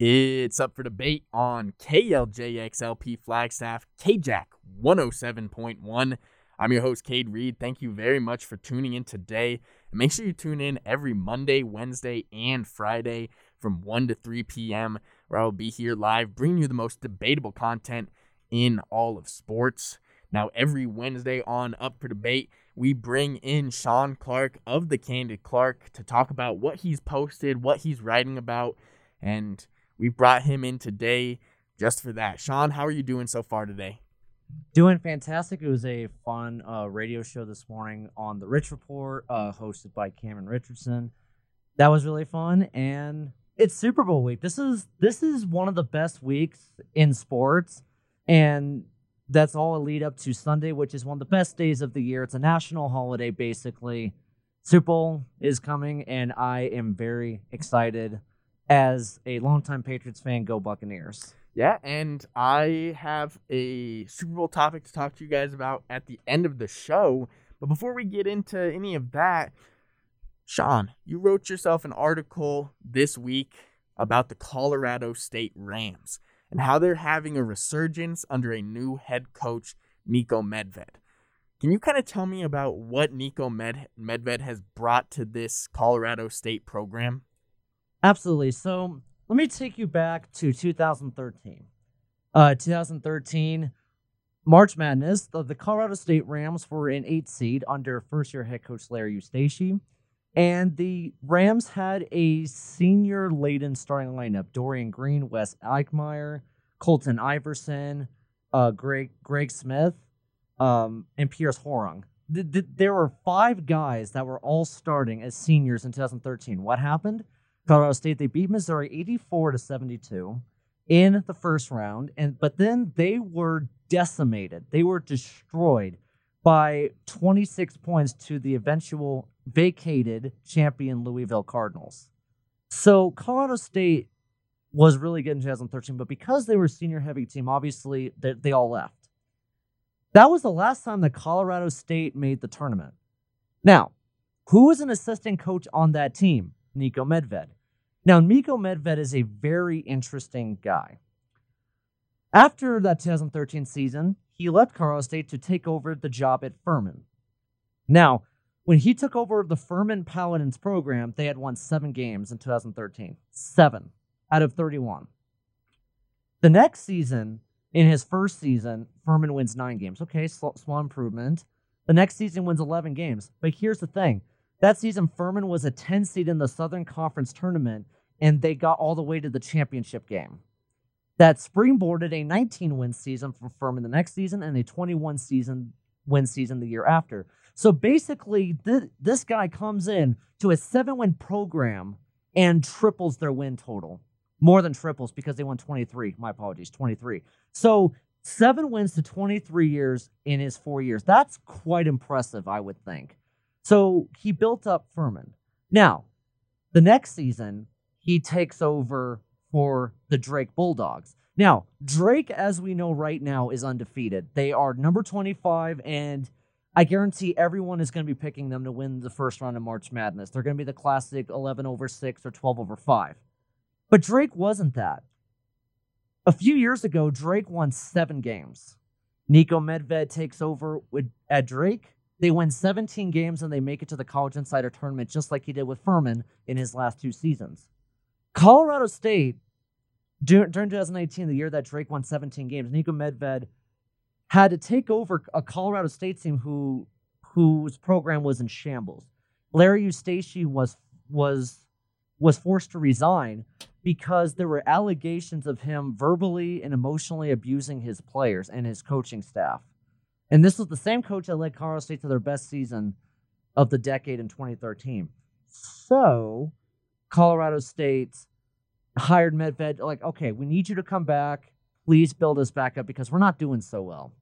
It's up for debate on KLJXLP Flagstaff, KJAC 107.1. I'm your host, Cade Reed. Thank you very much for tuning in today. And make sure you tune in every Monday, Wednesday, and Friday from 1 to 3 p.m., where I will be here live bringing you the most debatable content in all of sports. Now, every Wednesday on Up for Debate, we bring in Sean Clark of the Candid Clark to talk about what he's posted, what he's writing about, and we brought him in today just for that. Sean, how are you doing so far today? Doing fantastic. It was a fun uh, radio show this morning on the Rich Report, uh, hosted by Cameron Richardson. That was really fun, and it's Super Bowl week. This is this is one of the best weeks in sports, and that's all a lead up to Sunday, which is one of the best days of the year. It's a national holiday, basically. Super Bowl is coming, and I am very excited as a longtime Patriots fan, go Buccaneers. Yeah, and I have a Super Bowl topic to talk to you guys about at the end of the show. But before we get into any of that, Sean, you wrote yourself an article this week about the Colorado State Rams and how they're having a resurgence under a new head coach, Niko Medved. Can you kind of tell me about what Niko Med- Medved has brought to this Colorado State program? Absolutely. So let me take you back to 2013. Uh, 2013, March Madness, the, the Colorado State Rams were in eight seed under first year head coach Larry Eustachy. And the Rams had a senior laden starting lineup Dorian Green, Wes Eckmeier, Colton Iverson, uh, Greg, Greg Smith, um, and Pierce Hornung. there were five guys that were all starting as seniors in 2013. What happened? Colorado State they beat Missouri 84 to 72 in the first round and but then they were decimated. They were destroyed by 26 points to the eventual vacated champion Louisville Cardinals. So Colorado State was really good in 2013, but because they were a senior heavy team, obviously they, they all left. That was the last time that Colorado State made the tournament. Now, who was an assistant coach on that team? Niko Medved. Now, Niko Medved is a very interesting guy. After that 2013 season, he left Colorado State to take over the job at Furman. Now, when he took over the Furman Paladins program, they had won seven games in 2013. Seven out of 31. The next season, in his first season, Furman wins nine games. Okay, small improvement. The next season wins 11 games. But here's the thing that season, Furman was a 10 seed in the Southern Conference tournament and they got all the way to the championship game. That springboarded a 19 win season for Furman the next season and a 21 season win season the year after. So basically, th- this guy comes in to a seven win program and triples their win total. More than triples because they won 23. My apologies, 23. So seven wins to 23 years in his four years. That's quite impressive, I would think. So he built up Furman. Now, the next season, he takes over for the Drake Bulldogs. Now, Drake, as we know right now, is undefeated. They are number 25, and I guarantee everyone is going to be picking them to win the first round of March Madness. They're going to be the classic 11 over 6 or 12 over 5. But Drake wasn't that. A few years ago, Drake won seven games. Niko Medved takes over with, at Drake. They win 17 games and they make it to the College Insider Tournament just like he did with Furman in his last two seasons. Colorado State, during, during 2018, the year that Drake won 17 games, Niko Medved had to take over a Colorado State team who whose program was in shambles. Larry Eustachy was was was forced to resign because there were allegations of him verbally and emotionally abusing his players and his coaching staff. And this was the same coach that led Colorado State to their best season of the decade in 2013. So, Colorado State hired Medved, like, okay, we need you to come back. Please build us back up because we're not doing so well.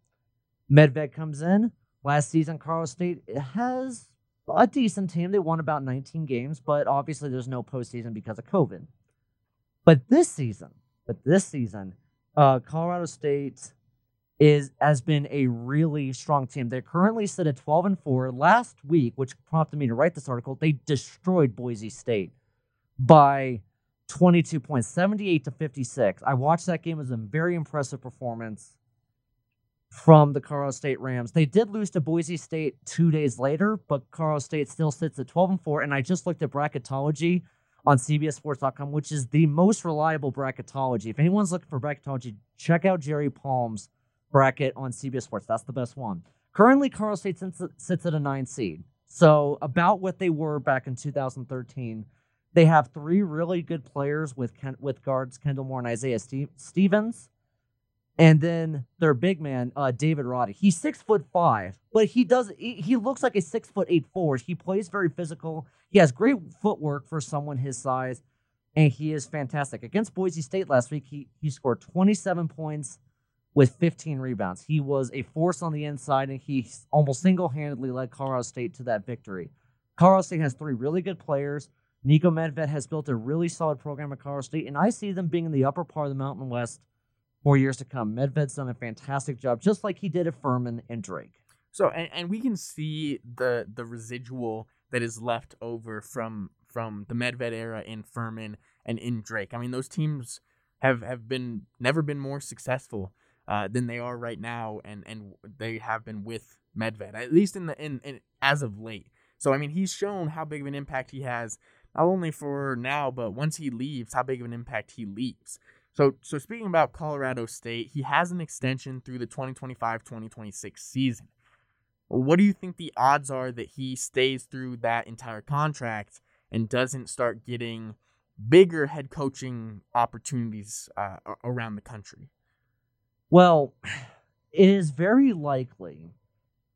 Medved comes in. Last season, Colorado State has a decent team. They won about 19 games, but obviously there's no postseason because of COVID. But this season, but this season, uh, Colorado State is has been a really strong team. They're currently sit at 12 and 4. Last week, which prompted me to write this article, they destroyed Boise State by 22 points, 78 to 56. I watched that game. Was a very impressive performance from the Colorado State Rams. They did lose to Boise State two days later, but Colorado State still sits at 12 and 4. And I just looked at bracketology on CBSSports.com, which is the most reliable bracketology. If anyone's looking for bracketology, check out Jerry Palm's bracket on CBS Sports. That's the best one. Currently, Colorado State sits at a nine seed. So, about what they were back in 2013. They have three really good players with Ken, with guards Kendle Moore and Isaiah Stevens. And then their big man, uh, David Roddy. He's six foot five, but he does he, he looks like a six foot eight forward. He plays very physical. He has great footwork for someone his size, and he is fantastic. Against Boise State last week, he he scored 27 points with 15 rebounds. He was a force on the inside, and he almost single handedly led Colorado State to that victory. Colorado State has three really good players. Niko Medved has built a really solid program at Colorado State, and I see them being in the upper part of the Mountain West for years to come. Medved's done a fantastic job, just like he did at Furman and Drake. So, and, and we can see the the residual that is left over from from the Medved era in Furman and in Drake. I mean, those teams have have been never been more successful uh, than they are right now, and and they have been with Medved at least in the in, in as of late. So I mean, he's shown how big of an impact he has not only for now, but once he leaves, how big of an impact he leaves. So, so speaking about Colorado State, he has an extension through the 2025-2026 season. What do you think the odds are that he stays through that entire contract and doesn't start getting bigger head coaching opportunities uh, around the country? Well, it is very likely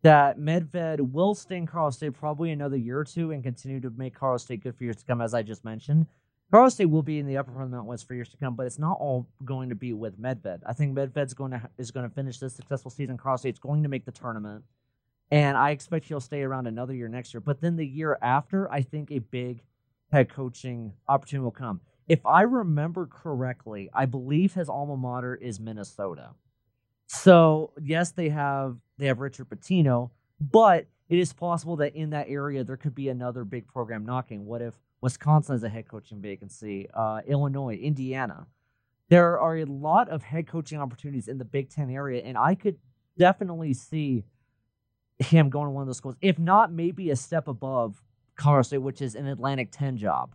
that Medved will stay in Colorado State probably another year or two and continue to make Colorado State good for years to come, as I just mentioned. Colorado State will be in the upper part of the Mountain West for years to come, but it's not all going to be with Medved. I think Medved's going to is going to finish this successful season. Colorado State's going to make the tournament, and I expect he'll stay around another year next year. But then the year after, I think a big head coaching opportunity will come. If I remember correctly, I believe his alma mater is Minnesota. So yes, they have they have Richard Pitino, but it is possible that in that area there could be another big program knocking. What if Wisconsin has a head coaching vacancy? Uh, Illinois, Indiana. There are a lot of head coaching opportunities in the Big Ten area, and I could definitely see him going to one of those schools. If not, maybe a step above Colorado State, which is an Atlantic 10 job.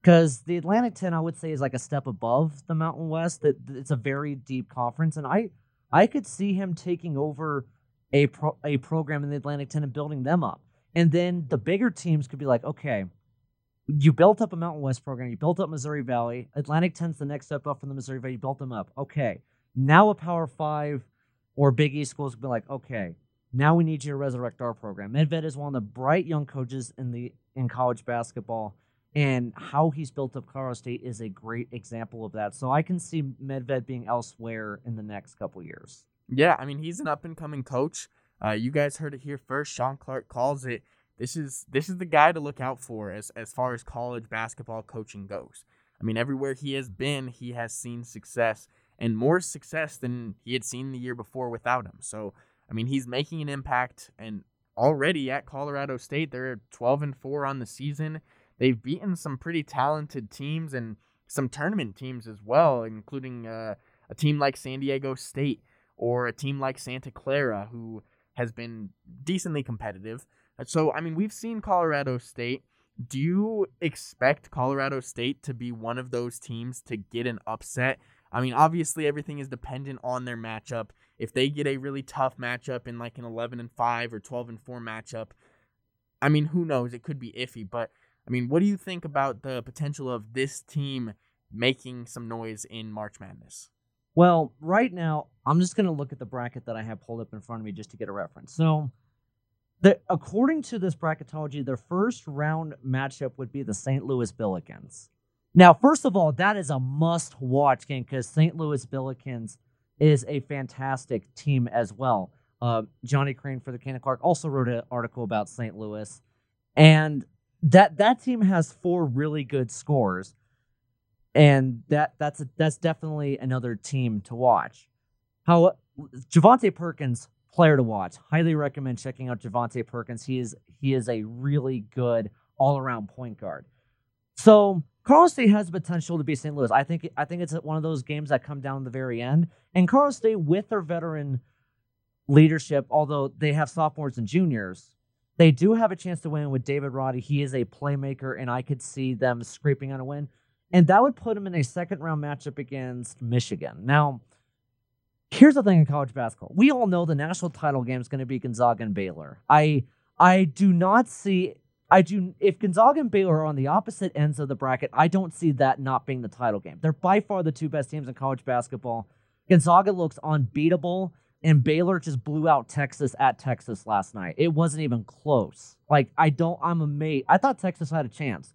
Because the Atlantic 10, I would say, is like a step above the Mountain West. That it's a very deep conference, and I I could see him taking over a pro, a program in the Atlantic 10 and building them up. And then the bigger teams could be like, okay, you built up a Mountain West program, you built up Missouri Valley. Atlantic 10's the next step up from the Missouri Valley, you built them up. Okay. Now a Power Five or Big East schools could be like, okay, now we need you to resurrect our program. Medved is one of the bright young coaches in the in college basketball and how he's built up Colorado State is a great example of that. So I can see Medved being elsewhere in the next couple years. Yeah, I mean he's an up and coming coach. Uh, you guys heard it here first. Sean Clark calls it. This is this is the guy to look out for as as far as college basketball coaching goes. I mean, everywhere he has been, he has seen success and more success than he had seen the year before without him. So, I mean, he's making an impact and already at Colorado State, they're 12 and 4 on the season. They've beaten some pretty talented teams and some tournament teams as well, including uh, a team like San Diego State or a team like Santa Clara, who has been decently competitive. Uh, so, I mean, we've seen Colorado State. Do you expect Colorado State to be one of those teams to get an upset? I mean, obviously, everything is dependent on their matchup. If they get a really tough matchup in like an 11 and 5 or 12 and 4 matchup, I mean, who knows? It could be iffy, but I mean, what do you think about the potential of this team making some noise in March Madness? Well, right now, I'm just going to look at the bracket that I have pulled up in front of me just to get a reference. So, the, according to this bracketology, their first round matchup would be the St. Louis Billikens. Now, first of all, that is a must watch game because St. Louis Billikens is a fantastic team as well. Uh, Johnny Crane for the Cannon Clark also wrote an article about St. Louis. And that that team has four really good scores, and that that's a, that's definitely another team to watch. How Javonte Perkins player to watch. Highly recommend checking out Javonte Perkins. He is he is a really good all around point guard. So Colorado State has the potential to be St. Louis. I think I think it's one of those games that come down the very end. And Colorado State, with their veteran leadership, although they have sophomores and juniors, they do have a chance to win with David Roddy. He is a playmaker, and I could see them scraping on a win. And that would put them in a second round matchup against Michigan. Now, here's the thing in college basketball. We all know the national title game is going to be Gonzaga and Baylor. I I do not see I do if Gonzaga and Baylor are on the opposite ends of the bracket, I don't see that not being the title game. They're by far the two best teams in college basketball. Gonzaga looks unbeatable, and Baylor just blew out Texas at Texas last night. It wasn't even close. Like I don't, I'm amazed. I thought Texas had a chance.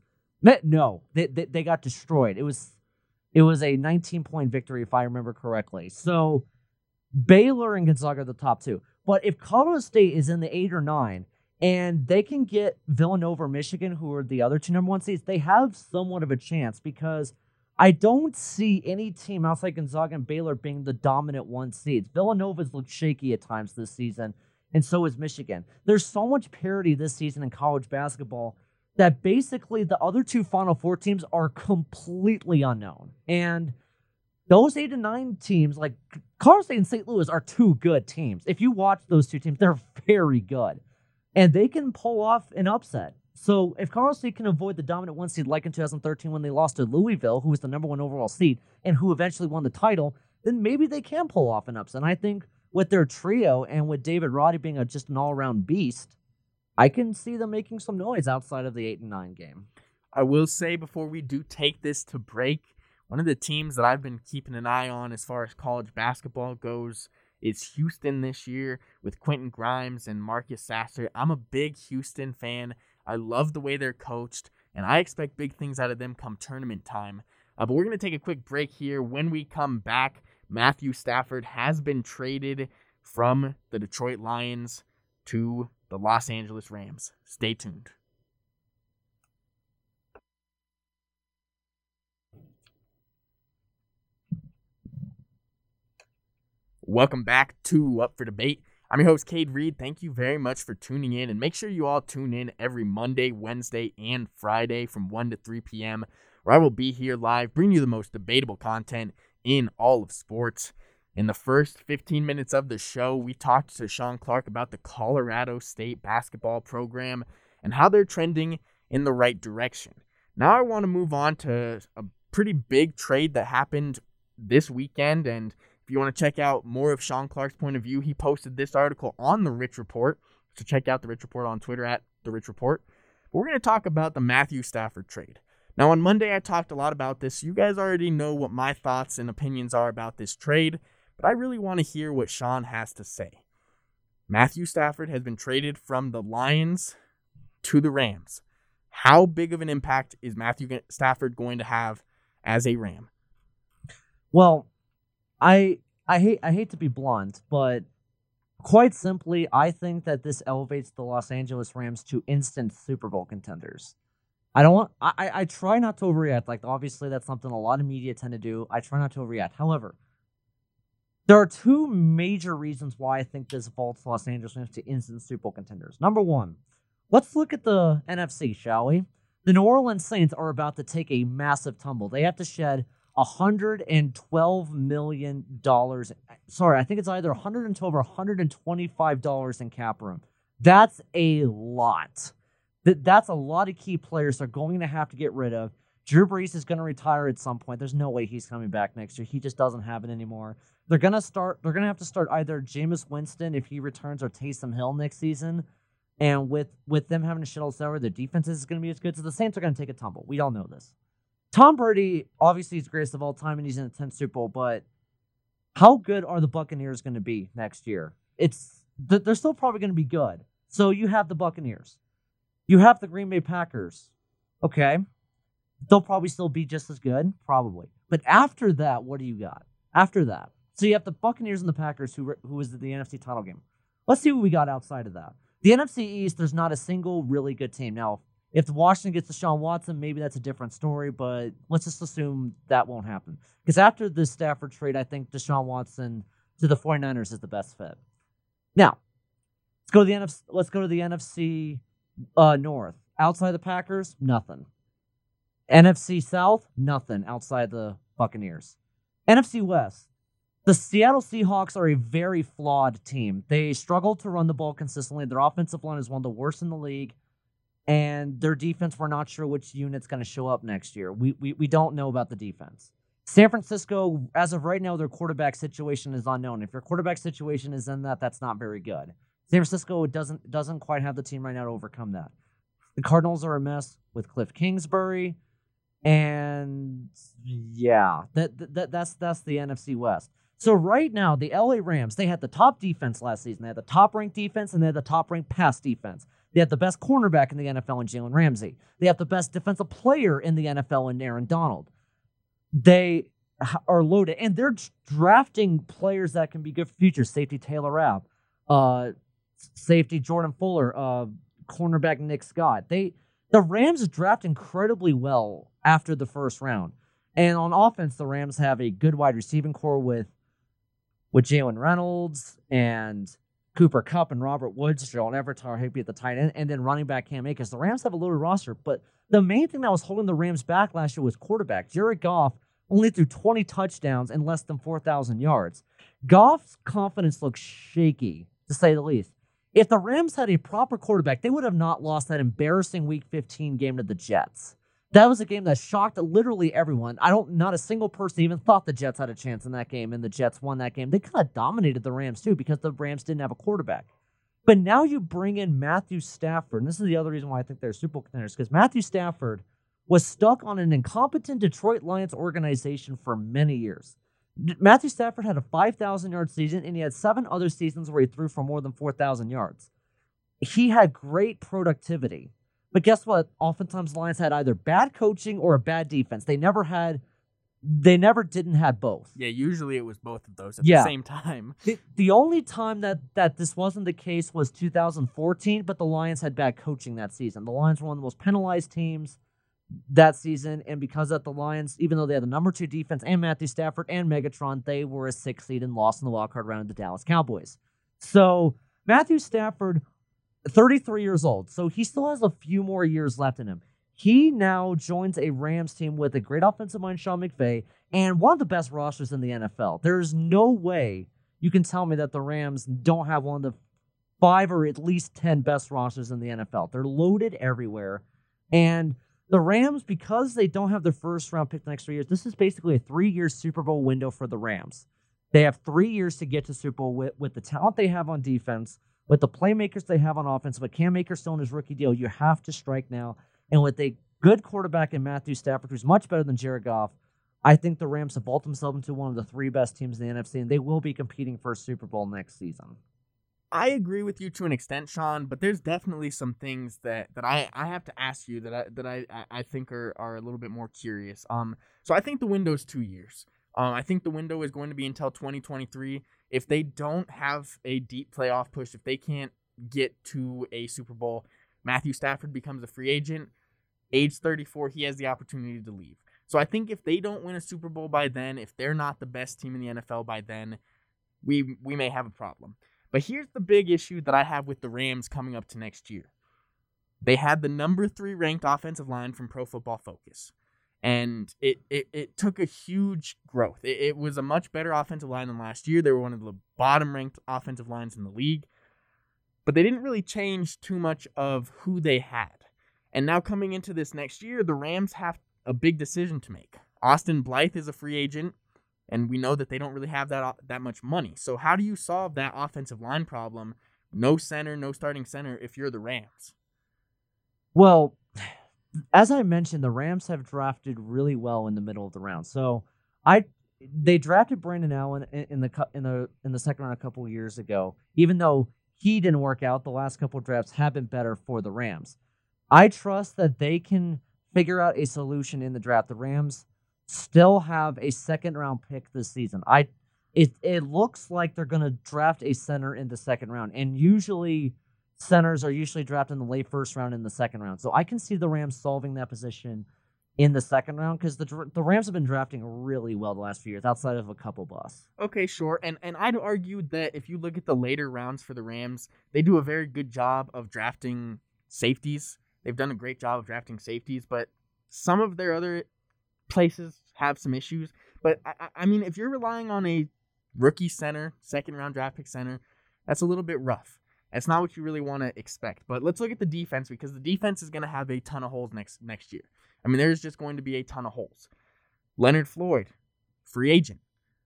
No, they, they, they got destroyed. It was it was a 19 point victory if I remember correctly. So Baylor and Gonzaga are the top two. But if Colorado State is in the eight or nine, and they can get Villanova Michigan, who are the other two number one seeds, they have somewhat of a chance because I don't see any team outside Gonzaga and Baylor being the dominant one seeds. Villanova's looked shaky at times this season, and so is Michigan. There's so much parity this season in college basketball that basically the other two Final Four teams are completely unknown. And those eight and nine teams, like Colorado State and St. Louis, are two good teams. If you watch those two teams, they're very good and they can pull off an upset. So if Colorado State can avoid the dominant one seed like in 2013 when they lost to Louisville, who was the number one overall seed and who eventually won the title, then maybe they can pull off an upset. And I think with their trio and with David Roddy being a, just an all-around beast, I can see them making some noise outside of the eight and nine game. I will say before we do take this to break, one of the teams that I've been keeping an eye on as far as college basketball goes is Houston this year with Quentin Grimes and Marcus Sasser. I'm a big Houston fan. I love the way they're coached, and I expect big things out of them come tournament time. Uh, but we're going to take a quick break here. When we come back, Matthew Stafford has been traded from the Detroit Lions to the Los Angeles Rams. Stay tuned. Welcome back to Up for Debate. I'm your host, Cade Reed. Thank you very much for tuning in, and make sure you all tune in every Monday, Wednesday, and Friday from 1 to 3 p.m., where I will be here live, bringing you the most debatable content in all of sports. In the first 15 minutes of the show, we talked to Sean Clark about the Colorado State basketball program and how they're trending in the right direction. Now, I want to move on to a pretty big trade that happened this weekend and you want to check out more of Sean Clark's point of view, he posted this article on the Rich Report. So check out the Rich Report on Twitter at the Rich Report. But we're going to talk about the Matthew Stafford trade. Now, on Monday, I talked a lot about this. You guys already know what my thoughts and opinions are about this trade, but I really want to hear what Sean has to say. Matthew Stafford has been traded from the Lions to the Rams. How big of an impact is Matthew Stafford going to have as a Ram? Well, I I hate I hate to be blunt, but quite simply, I think that this elevates the Los Angeles Rams to instant Super Bowl contenders. I don't want I, I try not to overreact. Like obviously that's something a lot of media tend to do. I try not to overreact. However, there are two major reasons why I think this vaults Los Angeles Rams to instant Super Bowl contenders. Number one, let's look at the NFC, shall we? The New Orleans Saints are about to take a massive tumble. They have to shed $112 million. Sorry, I think it's either 112 or 125 dollars in cap room. That's a lot. That that's a lot of key players they're going to have to get rid of. Drew Brees is going to retire at some point. There's no way he's coming back next year. He just doesn't have it anymore. They're going to start. They're going to have to start either Jameis Winston if he returns or Taysom Hill next season. And with with them having to shuttle salary, their defense is going to be as good. So the Saints are going to take a tumble. We all know this. Tom Brady, obviously, is greatest of all time, and he's in the 10th Super Bowl. But how good are the Buccaneers going to be next year? It's they're still probably going to be good. So you have the Buccaneers, you have the Green Bay Packers. Okay, they'll probably still be just as good, probably. But after that, what do you got? After that, so you have the Buccaneers and the Packers, who who was the NFC title game. Let's see what we got outside of that. The NFC East, there's not a single really good team. Now, if the Washington gets Deshaun Watson, maybe that's a different story, but let's just assume that won't happen. Because after the Stafford trade, I think Deshaun Watson to the 49ers is the best fit. Now, let's go to the NFC, let's go to the NFC uh, North. Outside the Packers, nothing. NFC South, nothing outside the Buccaneers. NFC West, the Seattle Seahawks are a very flawed team. They struggle to run the ball consistently. Their offensive line is one of the worst in the league. And their defense, we're not sure which unit's going to show up next year. We, we, we don't know about the defense. San Francisco, as of right now, their quarterback situation is unknown. If your quarterback situation is in that, that's not very good. San Francisco doesn't doesn't quite have the team right now to overcome that. The Cardinals are a mess with Cliff Kingsbury, and yeah, that, that that's that's the NFC West. So right now, the LA Rams, they had the top defense last season. They had the top ranked defense and they had the top ranked pass defense. They have the best cornerback in the NFL in Jalen Ramsey. They have the best defensive player in the NFL in Aaron Donald. They are loaded and they're drafting players that can be good for future. Safety Taylor Rapp, uh, safety Jordan Fuller, uh, cornerback Nick Scott. They the Rams draft incredibly well after the first round. And on offense, the Rams have a good wide receiving core with with Jalen Reynolds and Cooper Kupp and Robert Woods, Gerald Everett, Tyler Higbee at the tight end, and then running back Cam Akers. The Rams have a loaded roster, but the main thing that was holding the Rams back last year was quarterback. Jared Goff only threw 20 touchdowns and less than 4,000 yards. Goff's confidence looks shaky, to say the least. If the Rams had a proper quarterback, they would have not lost that embarrassing Week 15 game to the Jets. That was a game that shocked literally everyone. I don't, not a single person even thought the Jets had a chance in that game, and the Jets won that game. They kind of dominated the Rams too because the Rams didn't have a quarterback. But now you bring in Matthew Stafford, and this is the other reason why I think they're Super Bowl contenders because Matthew Stafford was stuck on an incompetent Detroit Lions organization for many years. Matthew Stafford had a 5,000 yard season, and he had seven other seasons where he threw for more than 4,000 yards. He had great productivity. But guess what? Oftentimes, Lions had either bad coaching or a bad defense. They never had, they never didn't have both. Yeah, usually it was both of those at yeah. the same time. The, the only time that that this wasn't the case was 2014, but the Lions had bad coaching that season. The Lions were one of the most penalized teams that season, and because of the Lions, even though they had the number two defense and Matthew Stafford and Megatron, they were a six seed and lost in the wild card round to the Dallas Cowboys. So Matthew Stafford 33 years old, so he still has a few more years left in him. He now joins a Rams team with a great offensive mind, Sean McVay, and one of the best rosters in the NFL. There's no way you can tell me that the Rams don't have one of the five or at least 10 best rosters in the NFL. They're loaded everywhere. And the Rams, because they don't have their first round pick the next three years, this is basically a three year Super Bowl window for the Rams. They have three years to get to Super Bowl with, with the talent they have on defense with the playmakers they have on offense, but Cam Akers still in his rookie deal, you have to strike now. And with a good quarterback in Matthew Stafford, who's much better than Jared Goff, I think the Rams have vaulted themselves into one of the three best teams in the NFC, and they will be competing for a Super Bowl next season. I agree with you to an extent, Sean, but there's definitely some things that, that I, I have to ask you that I that I, I think are, are a little bit more curious. Um, so I think the window is two years. Um, I think the window is going to be until 2023 if they don't have a deep playoff push, if they can't get to a Super Bowl, Matthew Stafford becomes a free agent. Age 34, he has the opportunity to leave. So I think if they don't win a Super Bowl by then, if they're not the best team in the NFL by then, we we may have a problem. But here's the big issue that I have with the Rams coming up to next year. They had the number 3 ranked offensive line from Pro Football Focus and it, it, it took a huge growth. It, it, was a much better offensive line than last year. They were one of the bottom ranked offensive lines in the league, but they didn't really change too much of who they had. And now coming into this next year, the Rams have a big decision to make. Austin Blythe is a free agent, and we know that they don't really have that uh, that much money. So how do you solve that offensive line problem? No center, no starting center if you're the Rams. Well, as I mentioned, the Rams have drafted really well in the middle of the round. So I they drafted Brandon Allen in the in the in the second round a couple years ago. Even though he didn't work out, the last couple drafts have been better for the Rams. I trust that they can figure out a solution in the draft. The Rams still have a second round pick this season. I it it looks like they're going to draft a center in the second round, and usually centers are usually drafted in the late first round in the second round. So I can see the Rams solving that position in the second round because the the Rams have been drafting really well the last few years, outside of a couple busts. Okay, sure, and and I'd argue that if you look at the later rounds for the Rams, they do a very good job of drafting safeties. They've done a great job of drafting safeties, but some of their other places have some issues. But I, I mean, if you're relying on a rookie center, second round draft pick center, that's a little bit rough. That's not what you really want to expect. But let's look at the defense because the defense is going to have a ton of holes next next year. I mean, there's just going to be a ton of holes. Leonard Floyd, free agent.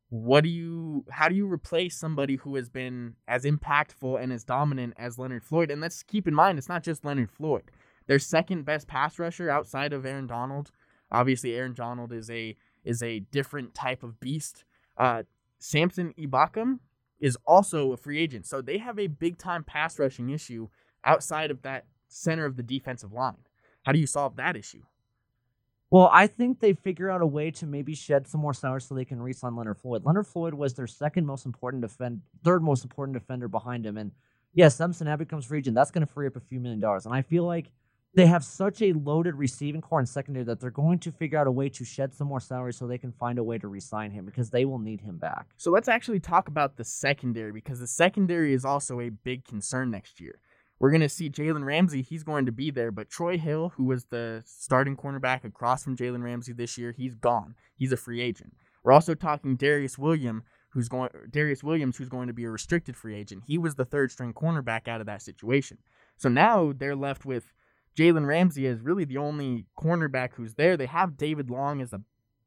What do you how do you replace somebody who has been as impactful and as dominant as Leonard Floyd? And let's keep in mind it's not just Leonard Floyd. Their second best pass rusher outside of Aaron Donald. Obviously, Aaron Donald is a is a different type of beast. Uh, Samson Ebukam is also a free agent. So they have a big time pass rushing issue outside of that center of the defensive line. How do you solve that issue? Well, I think they figure out a way to maybe shed some more salary so they can re-sign Leonard Floyd. Leonard Floyd was their second most important defend, third most important defender behind him, and yes, Samson Ebukam becomes free agent. That's going to free up a few million dollars, and I feel like they have such a loaded receiving core and secondary that they're going to figure out a way to shed some more salary so they can find a way to resign him because they will need him back. So let's actually talk about the secondary because the secondary is also a big concern next year. We're going to see Jalen Ramsey, he's going to be there, but Troy Hill, who was the starting cornerback across from Jalen Ramsey this year, he's gone. He's a free agent. We're also talking Darius William, who's going Darious Williams, who's going to be a restricted free agent. He was the third string cornerback out of that situation. So now they're left with Jalen Ramsey is really the only cornerback who's there. They have David Long as a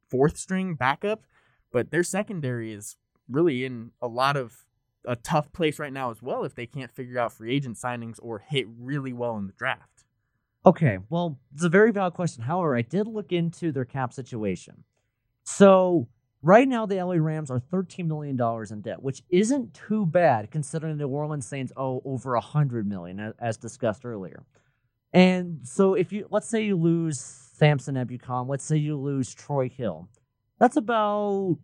fourth string backup, but their secondary is really in a lot of a tough place right now as well if they can't figure out free agent signings or hit really well in the draft. Okay, well, it's a very valid question. However, I did look into their cap situation. So right now, the LA Rams are $13 million in debt, which isn't too bad considering the New Orleans Saints owe over $100 million, as discussed earlier. And so if you let's say you lose Samson Ebukam, let's say you lose Troy Hill, that's about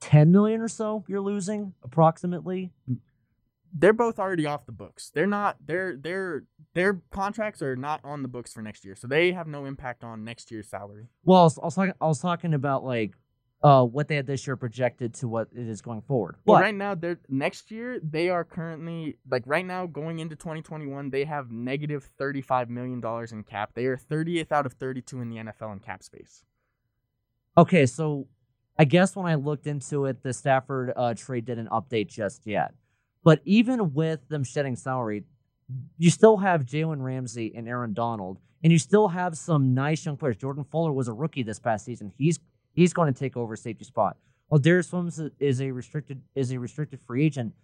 10 million or so you're losing approximately. They're both already off the books. They're not their their their contracts are not on the books for next year. So they have no impact on next year's salary. Well, I was, I was talking I was talking about like uh, what they had this year projected to what it is going forward. Well, right now, they're next year they are currently like right now going into 2021, they have negative 35 million dollars in cap. They are 30th out of 32 in the NFL in cap space. Okay, so I guess when I looked into it, the Stafford uh, trade didn't update just yet. But even with them shedding salary, you still have Jalen Ramsey and Aaron Donald, and you still have some nice young players. Jordan Fuller was a rookie this past season. He's He's going to take over safety spot. Well, Darious Williams is a restricted is a restricted free agent.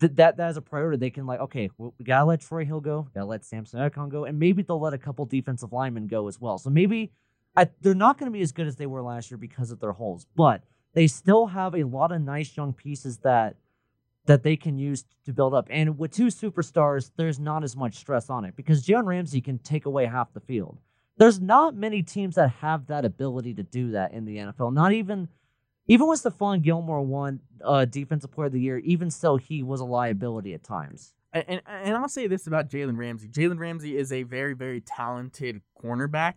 Th- that that is a priority. They can like, okay, well, we gotta let Troy Hill go, gotta let Samson Ekong go, and maybe they'll let a couple defensive linemen go as well. So maybe I, they're not going to be as good as they were last year because of their holes, but they still have a lot of nice young pieces that that they can use to build up. And with two superstars, there's not as much stress on it because Jalen Ramsey can take away half the field. There's not many teams that have that ability to do that in the NFL. Not even even when Stephon Gilmore won uh, Defensive Player of the Year, even still, he was a liability at times. And, and, and I'll say this about Jalen Ramsey. Jalen Ramsey is a very, very talented cornerback,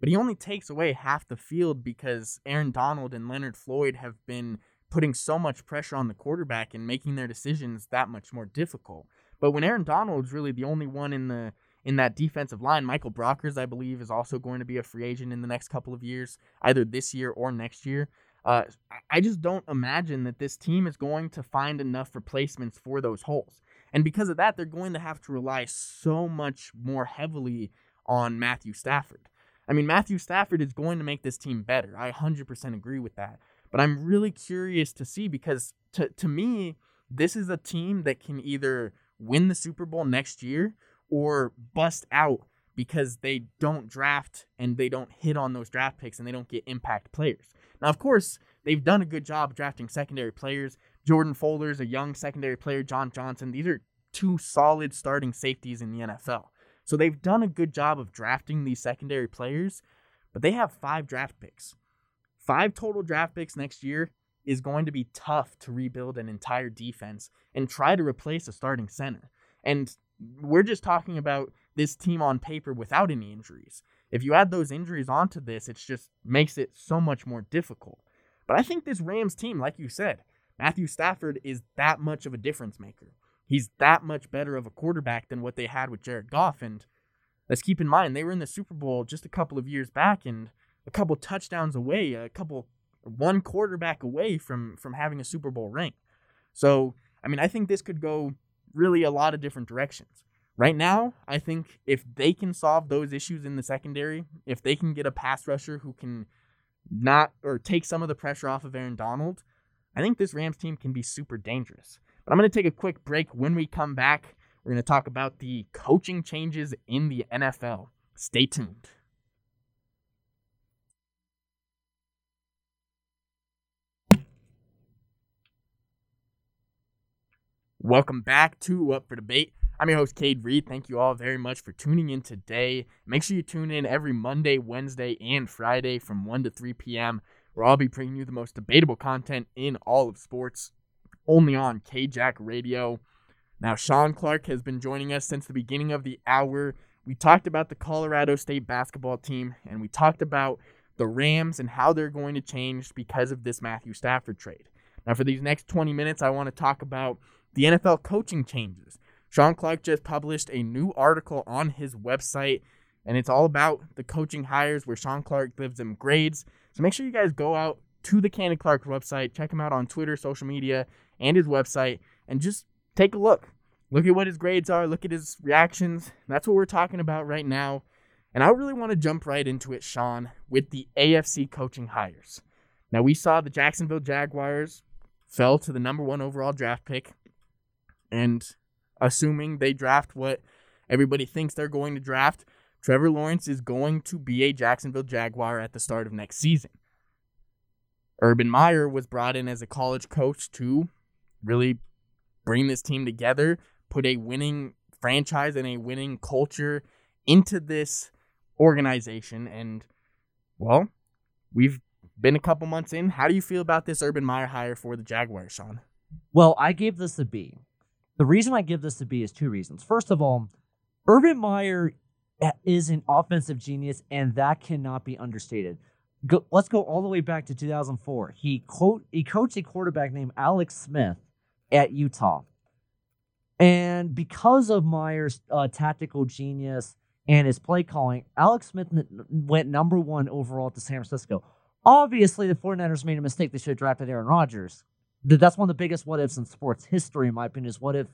but he only takes away half the field because Aaron Donald and Leonard Floyd have been putting so much pressure on the quarterback and making their decisions that much more difficult. But when Aaron Donald's really the only one in the in that defensive line. Michael Brockers, I believe, is also going to be a free agent in the next couple of years, either this year or next year. Uh, I just don't imagine that this team is going to find enough replacements for those holes. And because of that, they're going to have to rely so much more heavily on Matthew Stafford. I mean, Matthew Stafford is going to make this team better. I 100% agree with that. But I'm really curious to see because to, to me, this is a team that can either win the Super Bowl next year or bust out because they don't draft and they don't hit on those draft picks and they don't get impact players. Now, of course, they've done a good job drafting secondary players. Jordan Fuller's a young secondary player, John Johnson. These are two solid starting safeties in the NFL. So they've done a good job of drafting these secondary players, but they have five draft picks. Five total draft picks next year is going to be tough to rebuild an entire defense and try to replace a starting center. And we're just talking about this team on paper without any injuries. If you add those injuries onto this, it just makes it so much more difficult. But I think this Rams team, like you said, Matthew Stafford is that much of a difference maker. He's that much better of a quarterback than what they had with Jared Goff. And let's keep in mind they were in the Super Bowl just a couple of years back and a couple touchdowns away, a couple one quarterback away from from having a Super Bowl ring. So, I mean, I think this could go really a lot of different directions. Right now, I think if they can solve those issues in the secondary, if they can get a pass rusher who can not or take some of the pressure off of Aaron Donald, I think this Rams team can be super dangerous. But I'm going to take a quick break. When we come back, we're going to talk about the coaching changes in the NFL. Stay tuned. Welcome back to Up for Debate. I'm your host, Cade Reed. Thank you all very much for tuning in today. Make sure you tune in every Monday, Wednesday, and Friday from 1 to 3 p.m., where I'll be bringing you the most debatable content in all of sports, only on KJack Radio. Now, Sean Clark has been joining us since the beginning of the hour. We talked about the Colorado State basketball team, and we talked about the Rams and how they're going to change because of this Matthew Stafford trade. Now, for these next 20 minutes, I want to talk about the NFL coaching changes. Sean Clark just published a new article on his website, and it's all about the coaching hires where Sean Clark gives them grades. So make sure you guys go out to the Cannon Clark website, check him out on Twitter, social media, and his website, and just take a look. Look at what his grades are, look at his reactions. That's what we're talking about right now. And I really want to jump right into it, Sean, with the AFC coaching hires. Now, we saw the Jacksonville Jaguars fell to the number one overall draft pick and assuming they draft what everybody thinks they're going to draft, Trevor Lawrence is going to be a Jacksonville Jaguar at the start of next season. Urban Meyer was brought in as a college coach to really bring this team together, put a winning franchise and a winning culture into this organization. And, well, we've been a couple months in. How do you feel about this Urban Meyer hire for the Jaguars, Sean? Well, I gave this a B. The reason I give this to B is two reasons. First of all, Urban Meyer is an offensive genius, and that cannot be understated. Go, let's go all the way back to 2004. He quote he coached a quarterback named Alex Smith at Utah, and because of Meyer's uh, tactical genius and his play calling, Alex Smith went number one overall to San Francisco. Obviously, the 49ers made a mistake. They should have drafted Aaron Rodgers that's one of the biggest what ifs in sports history, in my opinion, is what if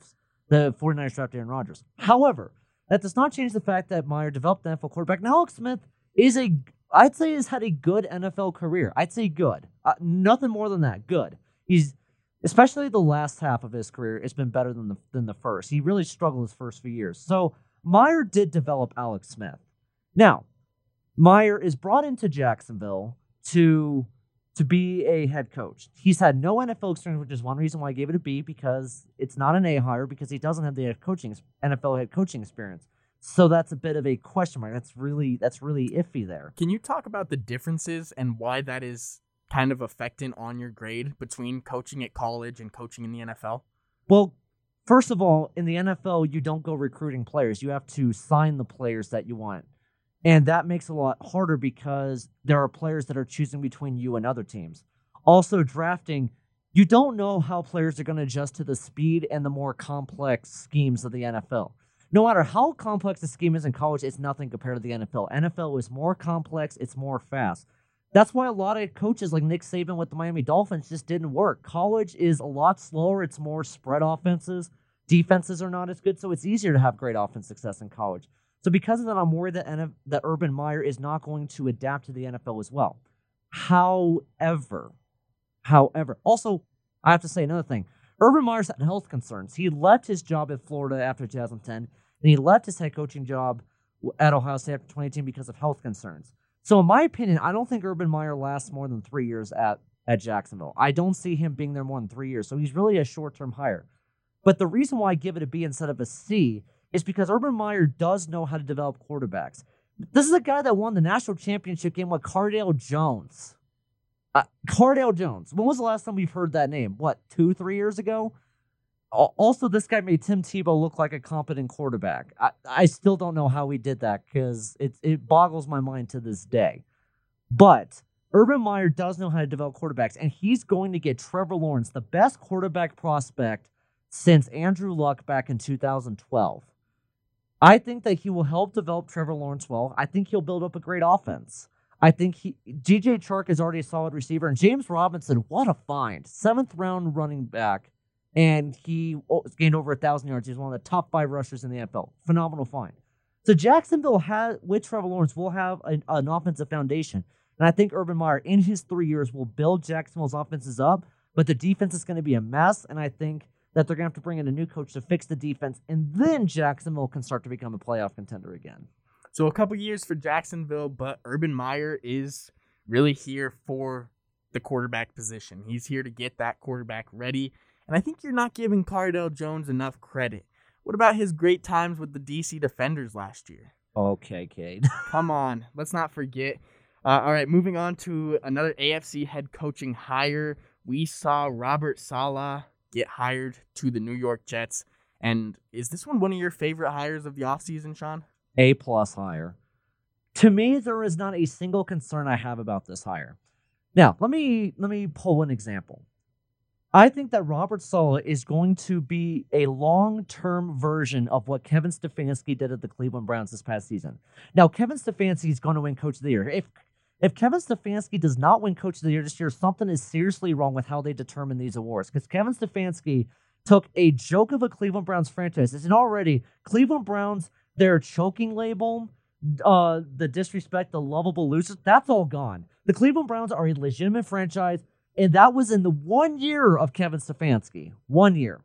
the 49ers drafted Aaron Rodgers. However, that does not change the fact that Meyer developed an NFL quarterback. Now, Alex Smith is a, I'd say, has had a good NFL career. I'd say good. Uh, nothing more than that. Good. He's, especially the last half of his career, it's been better than the than the first. He really struggled his first few years. So Meyer did develop Alex Smith. Now, Meyer is brought into Jacksonville to to be a head coach. He's had no NFL experience, which is one reason why I gave it a B because it's not an A hire because he doesn't have the head coaching NFL head coaching experience. So that's a bit of a question mark. That's really that's really iffy there. Can you talk about the differences and why that is kind of affecting on your grade between coaching at college and coaching in the NFL? Well, first of all, in the NFL, you don't go recruiting players. You have to sign the players that you want. And that makes it a lot harder because there are players that are choosing between you and other teams. Also, drafting, you don't know how players are going to adjust to the speed and the more complex schemes of the NFL. No matter how complex the scheme is in college, it's nothing compared to the NFL. NFL is more complex, it's more fast. That's why a lot of coaches like Nick Saban with the Miami Dolphins just didn't work. College is a lot slower, it's more spread offenses. Defenses are not as good, so it's easier to have great offense success in college. So because of that, I'm worried that, NF- that Urban Meyer is not going to adapt to the NFL as well. However, however, also I have to say another thing. Urban Meyer's had health concerns. He left his job at Florida after 2010, and he left his head coaching job at Ohio State after 2018 because of health concerns. So, in my opinion, I don't think Urban Meyer lasts more than three years at, at Jacksonville. I don't see him being there more than three years. So, he's really a short term hire. But the reason why I give it a B instead of a C is because Urban Meyer does know how to develop quarterbacks. This is a guy that won the national championship game with Cardale Jones. Uh, Cardale Jones. When was the last time we've heard that name? What, two, three years ago? Also, this guy made Tim Tebow look like a competent quarterback. I, I still don't know how he did that because it, it boggles my mind to this day. But Urban Meyer does know how to develop quarterbacks, and he's going to get Trevor Lawrence, the best quarterback prospect since Andrew Luck back in 2012. I think that he will help develop Trevor Lawrence well. I think he'll build up a great offense. I think he DJ Chark is already a solid receiver, and James Robinson, what a find! Seventh round running back, and he gained over a thousand yards. He's one of the top five rushers in the NFL. Phenomenal find. So Jacksonville has with Trevor Lawrence will have an, an offensive foundation, and I think Urban Meyer in his three years will build Jacksonville's offenses up. But the defense is going to be a mess, and I think that they're going to have to bring in a new coach to fix the defense, and then Jacksonville can start to become a playoff contender again. So a couple years for Jacksonville, but Urban Meyer is really here for the quarterback position. He's here to get that quarterback ready. And I think you're not giving Cardale Jones enough credit. What about his great times with the DC Defenders last year? Okay, Cade. Come on, let's not forget. Uh, all right, moving on to another AFC head coaching hire. We saw Robert Saleh get hired to the New York Jets. And is this one one of your favorite hires of the offseason, Sean? A plus hire. To me, there is not a single concern I have about this hire. Now, let me let me pull an example. I think that Robert Saleh is going to be a long-term version of what Kevin Stefanski did at the Cleveland Browns this past season. Now, Kevin Stefanski is going to win Coach of the Year. If if Kevin Stefanski does not win Coach of the Year this year, something is seriously wrong with how they determine these awards. Because Kevin Stefanski took a joke of a Cleveland Browns franchise. It's already Cleveland Browns, their choking label, uh, the disrespect, the lovable losers, that's all gone. The Cleveland Browns are a legitimate franchise, and that was in the one year of Kevin Stefanski. One year.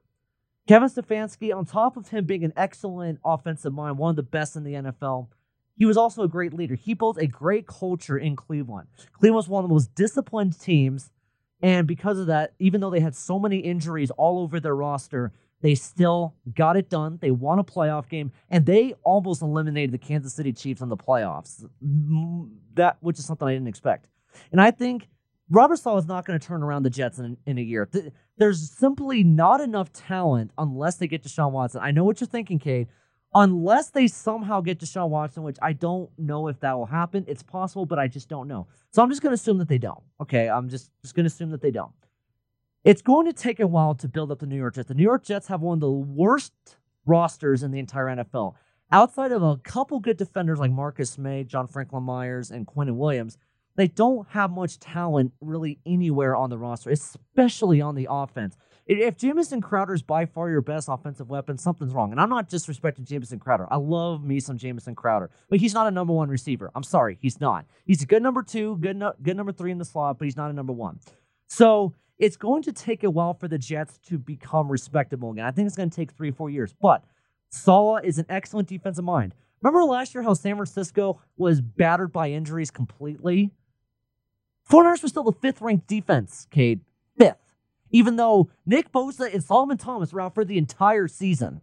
Kevin Stefanski, on top of him being an excellent offensive mind, one of the best in the NFL, he was also a great leader. He built a great culture in Cleveland. Cleveland was one of the most disciplined teams. And because of that, even though they had so many injuries all over their roster, they still got it done. They won a playoff game, and they almost eliminated the Kansas City Chiefs in the playoffs. Mm, that, which is something I didn't expect. And I think Robert Saleh is not going to turn around the Jets in, in a year. There's simply not enough talent unless they get Deshaun Watson. I know what you're thinking, Cade unless they somehow get Deshaun Watson, which I don't know if that will happen. It's possible, but I just don't know. So I'm just going to assume that they don't. Okay, I'm just just going to assume that they don't. It's going to take a while to build up the New York Jets. The New York Jets have one of the worst rosters in the entire NFL. Outside of a couple good defenders like Marcus Maye, John Franklin Myers, and Quinnen Williams, they don't have much talent really anywhere on the roster, especially on the offense. If Jamison Crowder is by far your best offensive weapon, something's wrong. And I'm not disrespecting Jamison Crowder. I love me some Jamison Crowder, but he's not a number one receiver. I'm sorry, he's not. He's a good number two, good no, good number three in the slot, but he's not a number one. So it's going to take a while for the Jets to become respectable again. I think it's going to take three, or four years. But Saleh is an excellent defensive mind. Remember last year how San Francisco was battered by injuries completely? 49ers was still the fifth ranked defense, Cade. Even though Nick Bosa and Solomon Thomas were out for the entire season.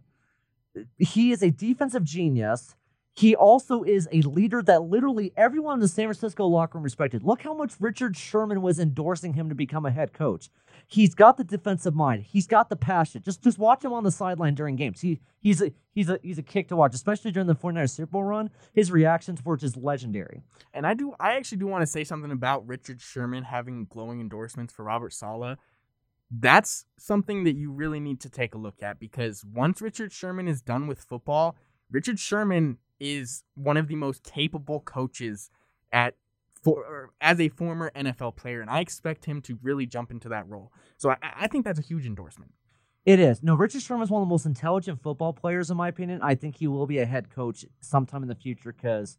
He is a defensive genius. He also is a leader that literally everyone in the San Francisco locker room respected. Look how much Richard Sherman was endorsing him to become a head coach. He's got the defensive mind. He's got the passion. Just just watch him on the sideline during games. He he's a he's a he's a kick to watch, especially during the 49ers Super Bowl run. His reactions were just legendary. And I do I actually do want to say something about Richard Sherman having glowing endorsements for Robert Saleh that's something that you really need to take a look at because once Richard Sherman is done with football, Richard Sherman is one of the most capable coaches at for as a former NFL player, and I expect him to really jump into that role. So I, I think that's a huge endorsement. It is. No, Richard Sherman is one of the most intelligent football players, in my opinion. I think he will be a head coach sometime in the future because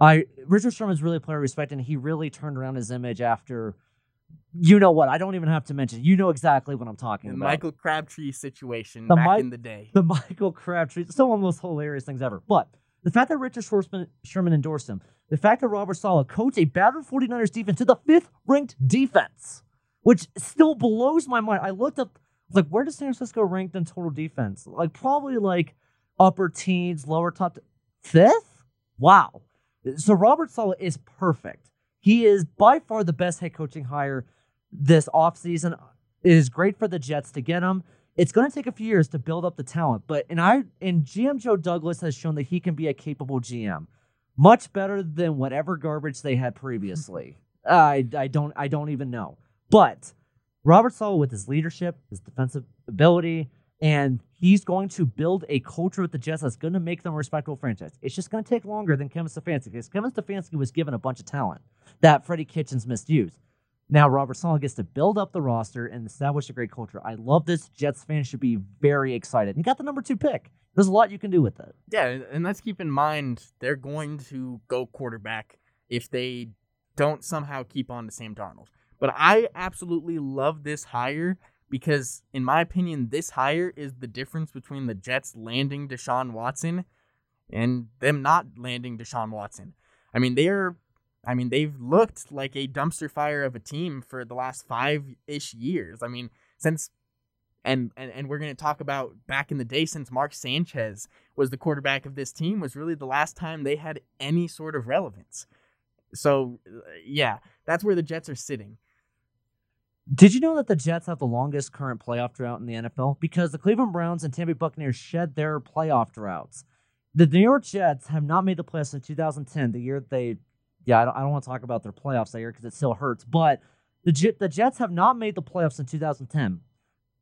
I Richard Sherman is really a player respect, and he really turned around his image after you know what? I don't even have to mention. You know exactly what I'm talking the about. Michael Crabtree situation the back Mi- in the day. The Michael Crabtree, still one of the most hilarious things ever. But the fact that Richard Sherman, Sherman endorsed him, the fact that Robert Saleh coached a battered 49ers defense to the fifth ranked defense, which still blows my mind. I looked up, like, where does San Francisco rank in total defense? Like, probably like upper teens, lower top, fifth? Wow. So Robert Saleh is perfect. He is by far the best head coaching hire this offseason. It is great for the Jets to get him. It's going to take a few years to build up the talent, but and I and GM Joe Douglas has shown that he can be a capable GM, much better than whatever garbage they had previously. I I don't I don't even know. But Robert Saleh with his leadership, his defensive ability, and he's going to build a culture with the Jets that's going to make them a respectable franchise. It's just going to take longer than Kevin Stefanski because Kevin Stefanski was given a bunch of talent that Freddie Kitchens misused. Now Robert Saleh gets to build up the roster and establish a great culture. I love this. Jets fans should be very excited. You got the number two pick. There's a lot you can do with it. Yeah, and let's keep in mind they're going to go quarterback if they don't somehow keep on to Sam Darnold. But I absolutely love this hire because, in my opinion, this hire is the difference between the Jets landing Deshaun Watson and them not landing Deshaun Watson. I mean, they're I mean, they've looked like a dumpster fire of a team for the last five ish years. I mean, since and, and and we're going to talk about back in the day since Mark Sanchez was the quarterback of this team was really the last time they had any sort of relevance. So, uh, yeah, that's where the Jets are sitting. Did you know that the Jets have the longest current playoff drought in the NFL? Because the Cleveland Browns and Tampa Bay Buccaneers shed their playoff droughts. The New York Jets have not made the playoffs since 2010, the year they yeah, I don't, I don't want to talk about their playoffs that year because it still hurts. But the the Jets have not made the playoffs in 2010.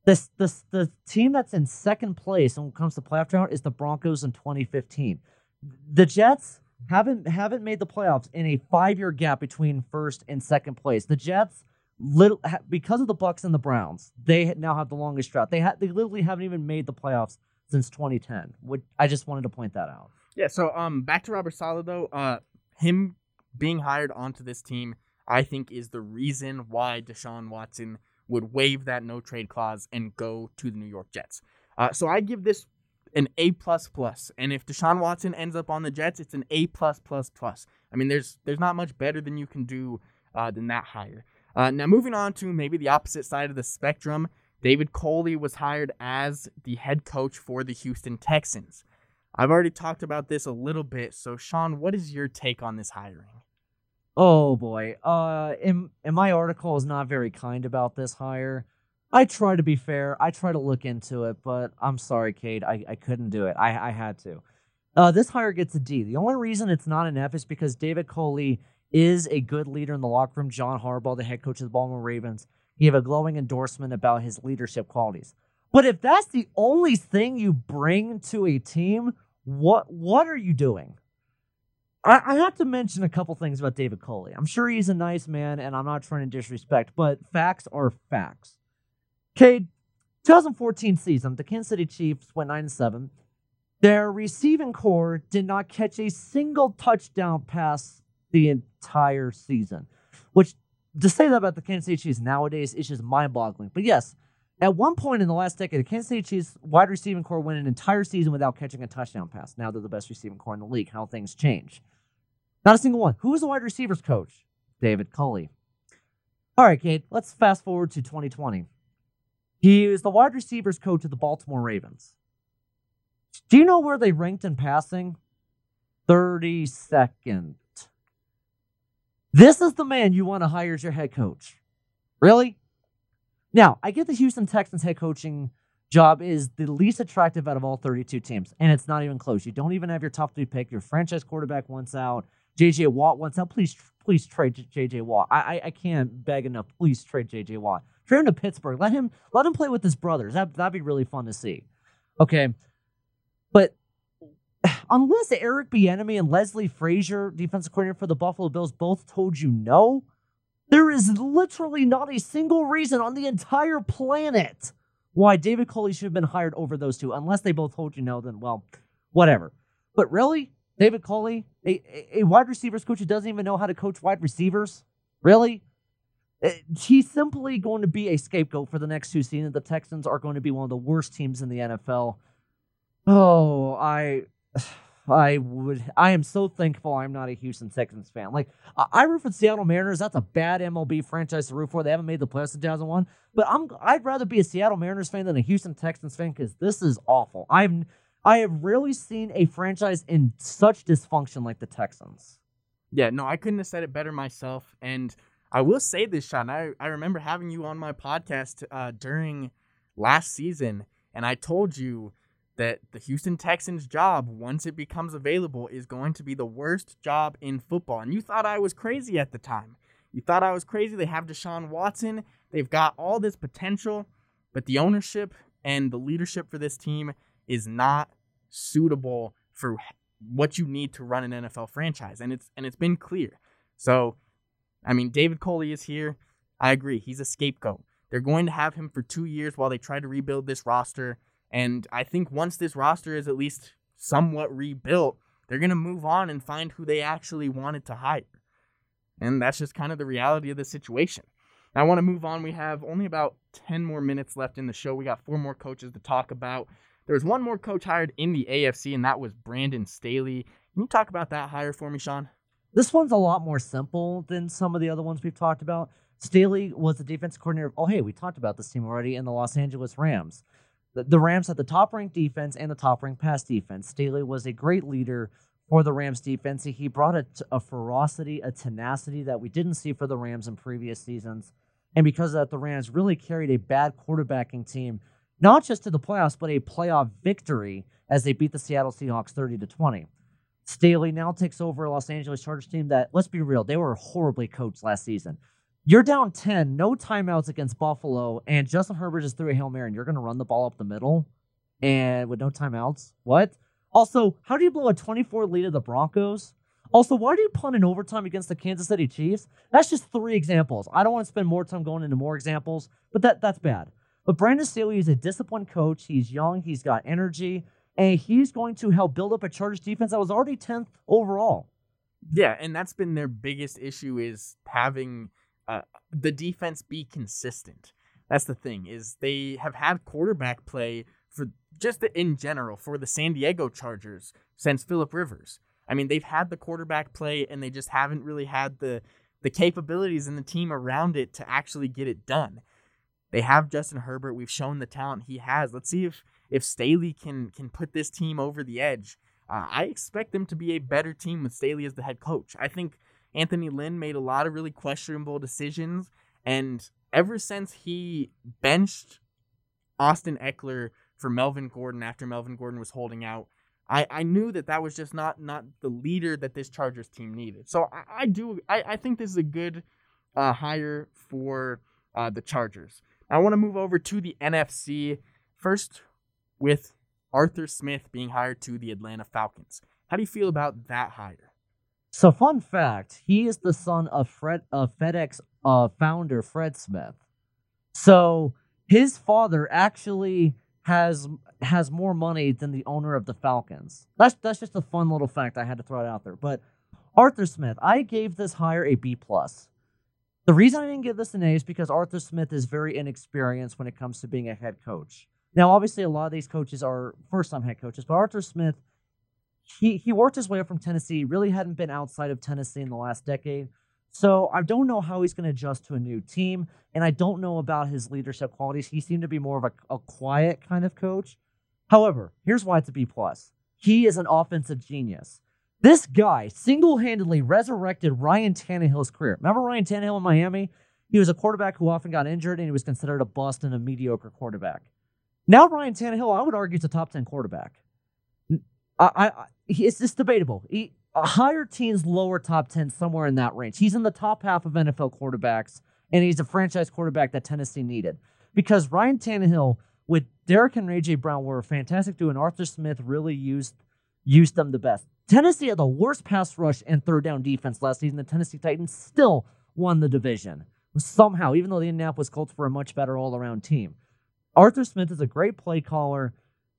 This this the team that's in second place when it comes to playoff drought is the Broncos in 2015. The Jets haven't haven't made the playoffs in a five year gap between first and second place. The Jets little because of the Bucks and the Browns, they now have the longest drought. They ha- they literally haven't even made the playoffs since 2010. Which I just wanted to point that out. Yeah. So um, back to Robert Saleh though. Uh, him being hired onto this team, I think, is the reason why Deshaun Watson would waive that no trade clause and go to the New York Jets. Uh, so I give this an A plus plus, and if Deshaun Watson ends up on the Jets, it's an A plus plus plus. I mean, there's there's not much better than you can do uh, than that hire. Uh, now moving on to maybe the opposite side of the spectrum, David Culley was hired as the head coach for the Houston Texans. I've already talked about this a little bit, so Sean, what is your take on this hiring? Oh boy. Uh in, in my article is not very kind about this hire. I try to be fair. I try to look into it, but I'm sorry, Cade. I, I couldn't do it. I, I had to. Uh, this hire gets a D. The only reason it's not an F is because David Culley is a good leader in the locker room. John Harbaugh, the head coach of the Baltimore Ravens, he have a glowing endorsement about his leadership qualities. But if that's the only thing you bring to a team, what what are you doing? I, I have to mention a couple things about David Culley. I'm sure he's a nice man, and I'm not trying to disrespect, but facts are facts. Cade, 2014 season, the Kansas City Chiefs went 9 7. Their receiving core did not catch a single touchdown pass the entire season, which to say that about the Kansas City Chiefs nowadays is just mind boggling. But yes, at one point in the last decade, the Kansas City Chiefs wide receiving core went an entire season without catching a touchdown pass. Now they're the best receiving core in the league. How things change. Not a single one. Who was the wide receivers coach? David Culley. All right, Cade, let's fast forward to 2020. He is the wide receivers coach of the Baltimore Ravens. Do you know where they ranked in passing? 32nd. This is the man you want to hire as your head coach. Really? Now, I get the Houston Texans head coaching job is the least attractive out of all 32 teams, and it's not even close. You don't even have your top three pick. Your franchise quarterback wants out. JJ Watt wants out. Please, please trade JJ Watt. I, I, I can't beg enough. Please trade JJ Watt. Trade him to Pittsburgh. Let him let him play with his brothers. That that'd be really fun to see. Okay, unless Eric Bieniemy and Leslie Frazier, defensive coordinator for the Buffalo Bills, both told you no, there is literally not a single reason on the entire planet why David Culley should have been hired over those two. Unless they both told you no, then well, whatever. But really, David Culley, a, a wide receivers coach who doesn't even know how to coach wide receivers? Really? Uh, he's simply going to be a scapegoat for the next two seasons. The Texans are going to be one of the worst teams in the NFL. Oh, I. I would. I am so thankful I'm not a Houston Texans fan. Like I root for Seattle Mariners. That's a bad MLB franchise to root for. They haven't made the playoffs in 2001. But I'm. I'd rather be a Seattle Mariners fan than a Houston Texans fan because this is awful. I'm. I have rarely seen a franchise in such dysfunction like the Texans. Yeah, no, I couldn't have said it better myself. And I will say this, Sean. I, I remember having you on my podcast uh, during last season, and I told you that the Houston Texans job, once it becomes available, is going to be the worst job in football. And you thought I was crazy at the time. You thought I was crazy. They have Deshaun Watson, they've got all this potential, but the ownership and the leadership for this team is not suitable for what you need to run an NFL franchise, and it's and it's been clear. So, I mean, David Culley is here. I agree. He's a scapegoat. They're going to have him for two years while they try to rebuild this roster. And I think once this roster is at least somewhat rebuilt, they're going to move on and find who they actually wanted to hire. And that's just kind of the reality of the situation. I want to move on. We have only about 10 more minutes left in the show. We got four more coaches to talk about. There was one more coach hired in the AFC, and that was Brandon Staley. Can you talk about that hire for me, Sean? This one's a lot more simple than some of the other ones we've talked about. Staley was the defense coordinator. Oh, hey, we talked about this team already in the Los Angeles Rams. The, Rams had the top ranked defense and the top ranked pass defense. Staley was a great leader for the Rams defense. He brought a, a ferocity, a tenacity that we didn't see for the Rams in previous seasons. And because of that, the Rams really carried a bad quarterbacking team, not just to the playoffs, but a playoff victory as they beat the Seattle Seahawks 30 to 20. Staley now takes over a Los Angeles Chargers team that, let's be real, they were horribly coached last season. You're down 10, no timeouts against Buffalo, and Justin Herbert just threw a Hail Mary, and you're going to run the ball up the middle and with no timeouts? What? Also, how do you blow a 24 lead of the Broncos? Also, why do you punt in overtime against the Kansas City Chiefs? That's just three examples. I don't want to spend more time going into more examples, but that that's bad. But Brandon Staley is a disciplined coach. He's young, he's got energy, and he's going to help build up a Chargers defense that was already 10th overall. Yeah, and that's been their biggest issue is having uh, the defense be consistent. That's the thing is they have had quarterback play for just in general for the San Diego Chargers since Philip Rivers. I mean, they've had the quarterback play and they just haven't really had the the capabilities and the team around it to actually get it done. They have Justin Herbert. We've shown the talent he has. Let's see if if Staley can can put this team over the edge. Uh, I expect them to be a better team with Staley as the head coach. I think Anthony Lynn made a lot of really questionable decisions. And ever since he benched Austin Ekeler for Melvin Gordon after Melvin Gordon was holding out, I, I knew that that was just not not the leader that this Chargers team needed. So I, I do I, I think this is a good uh, hire for uh, the Chargers. I want to move over to the NFC first with Arthur Smith being hired to the Atlanta Falcons. How do you feel about that hire? So, fun fact: he is the son of Fred, of FedEx uh, founder Fred Smith. So, his father actually has has more money than the owner of the Falcons. That's that's just a fun little fact I had to throw it out there. But Arthur Smith, I gave this hire a B plus. The reason I didn't give this an A is because Arthur Smith is very inexperienced when it comes to being a head coach. Now, obviously, a lot of these coaches are first time head coaches, but Arthur Smith he he worked his way up from Tennessee. Really hadn't been outside of Tennessee in the last decade. So I don't know how he's going to adjust to a new team, and I don't know about his leadership qualities. He seemed to be more of a, a quiet kind of coach. However, here's why it's a B plus. He is an offensive genius. This guy single-handedly resurrected Ryan Tannehill's career. Remember Ryan Tannehill in Miami? He was a quarterback who often got injured, and he was considered a bust and a mediocre quarterback. Now Ryan Tannehill, I would argue, is a top ten quarterback. I, I it's just debatable. He, higher teens, lower top 10, somewhere in that range. He's in the top half of NFL quarterbacks, and he's a franchise quarterback that Tennessee needed. Because Ryan Tannehill, with Derrick and Ray J. Brown, were fantastic too, and Arthur Smith really used used them the best. Tennessee had the worst pass rush and third down defense last season. The Tennessee Titans still won the division. Somehow, even though the Indianapolis Colts were a much better all around team. Arthur Smith is a great play caller.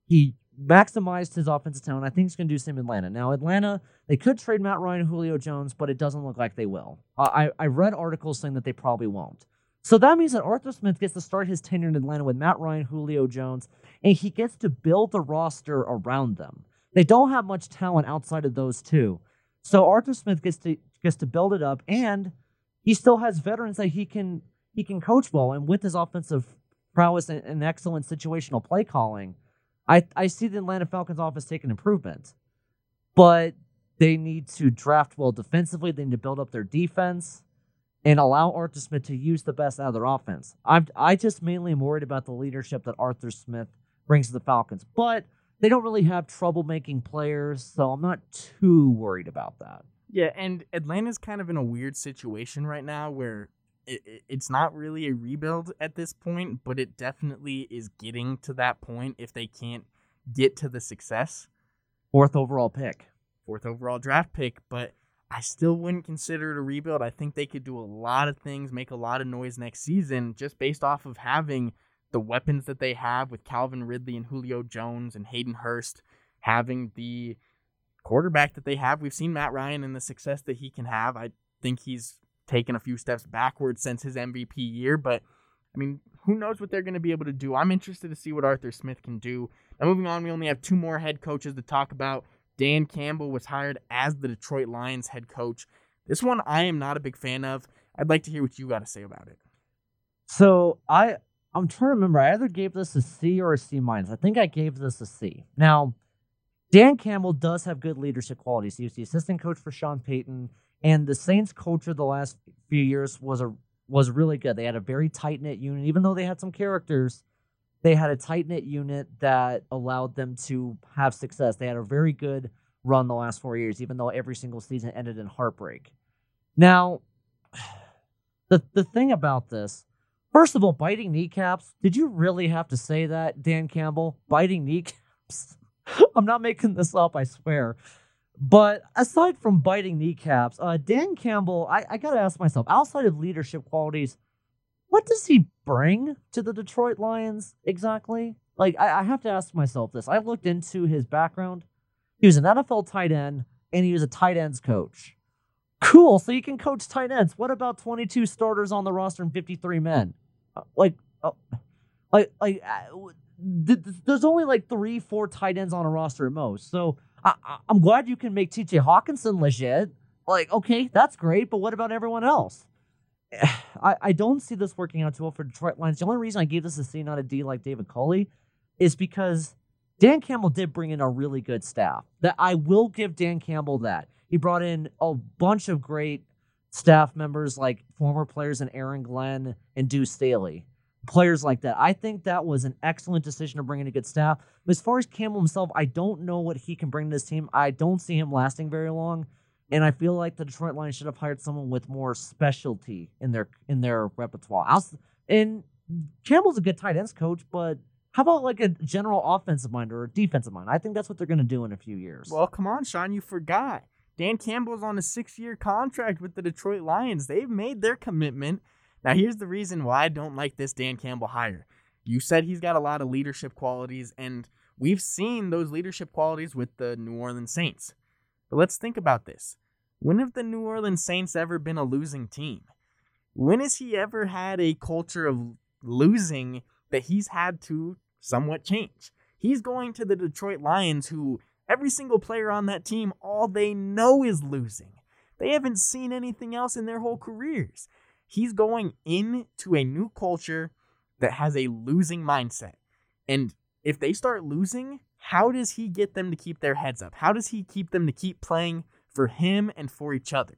He maximized his offensive talent. I think he's going to do the same in Atlanta. Now, Atlanta, they could trade Matt Ryan and Julio Jones, but it doesn't look like they will. I, I read articles saying that they probably won't. So that means that Arthur Smith gets to start his tenure in Atlanta with Matt Ryan, Julio Jones, and he gets to build the roster around them. They don't have much talent outside of those two. So Arthur Smith gets to gets to build it up, and he still has veterans that he can he can coach well. And with his offensive prowess and, and excellent situational play calling, I, I see the Atlanta Falcons offense taking improvement, but they need to draft well defensively. They need to build up their defense and allow Arthur Smith to use the best out of their offense. I'm I just mainly am worried about the leadership that Arthur Smith brings to the Falcons, but they don't really have trouble making players, so I'm not too worried about that. Yeah, and Atlanta's kind of in a weird situation right now where it, it's not really a rebuild at this point, but it definitely is getting to that point if they can't get to the success. Fourth overall pick. Fourth overall draft pick, but I still wouldn't consider it a rebuild. I think they could do a lot of things, make a lot of noise next season just based off of having the weapons that they have with Calvin Ridley and Julio Jones and Hayden Hurst, having the quarterback that they have. We've seen Matt Ryan and the success that he can have. I think he's taken a few steps backwards since his MVP year, but I mean, who knows what they're going to be able to do? I'm interested to see what Arthur Smith can do. Now, moving on, we only have two more head coaches to talk about. Dan Campbell was hired as the Detroit Lions head coach. This one I am not a big fan of. I'd like to hear what you got to say about it. So I I'm trying to remember. I either gave this a C or a C minus. I think I gave this a C. Now, Dan Campbell does have good leadership qualities. He was the assistant coach for Sean Payton, and the Saints culture the last few years was a was really good. They had a very tight knit unit, even though they had some characters. They had a tight knit unit that allowed them to have success. They had a very good run the last four years, even though every single season ended in heartbreak. Now, the the thing about this First of all, biting kneecaps. Did you really have to say that, Dan Campbell? Biting kneecaps? I'm not making this up, I swear. But aside from biting kneecaps, uh, Dan Campbell, I, I got to ask myself, outside of leadership qualities, what does he bring to the Detroit Lions exactly? Like, I, I have to ask myself this. I looked into his background. He was an NFL tight end, and he was a tight ends coach. Cool. So you can coach tight ends. What about 22 starters on the roster and 53 men? Uh, like, uh, like, like, uh, th- th- there's only like three, four tight ends on a roster at most. So I- I'm glad you can make TJ Hockenson legit. Like, okay, that's great, but what about everyone else? I, I don't see this working out too well for Detroit Lions. The only reason I gave this a C, not a D, like David Culley, is because Dan Campbell did bring in a really good staff. That I will give Dan Campbell that. He brought in a bunch of great staff members like former players and Aaron Glenn and Deuce Staley. Players like that. I think that was an excellent decision to bring in a good staff. But as far as Campbell himself, I don't know what he can bring to this team. I don't see him lasting very long. And I feel like the Detroit Lions should have hired someone with more specialty in their in their repertoire. And Campbell's a good tight ends coach, but how about like a general offensive mind or a defensive mind? I think that's what they're going to do in a few years. Well, come on, Sean, you forgot. Dan Campbell's on a six year contract with the Detroit Lions. They've made their commitment. Now, here's the reason why I don't like this Dan Campbell hire. You said he's got a lot of leadership qualities, and we've seen those leadership qualities with the New Orleans Saints. But let's think about this. When have the New Orleans Saints ever been a losing team? When has he ever had a culture of losing that he's had to somewhat change? He's going to the Detroit Lions, who Every single player on that team, all they know is losing. They haven't seen anything else in their whole careers. He's going into a new culture that has a losing mindset. And if they start losing, how does he get them to keep their heads up? How does he keep them to keep playing for him and for each other?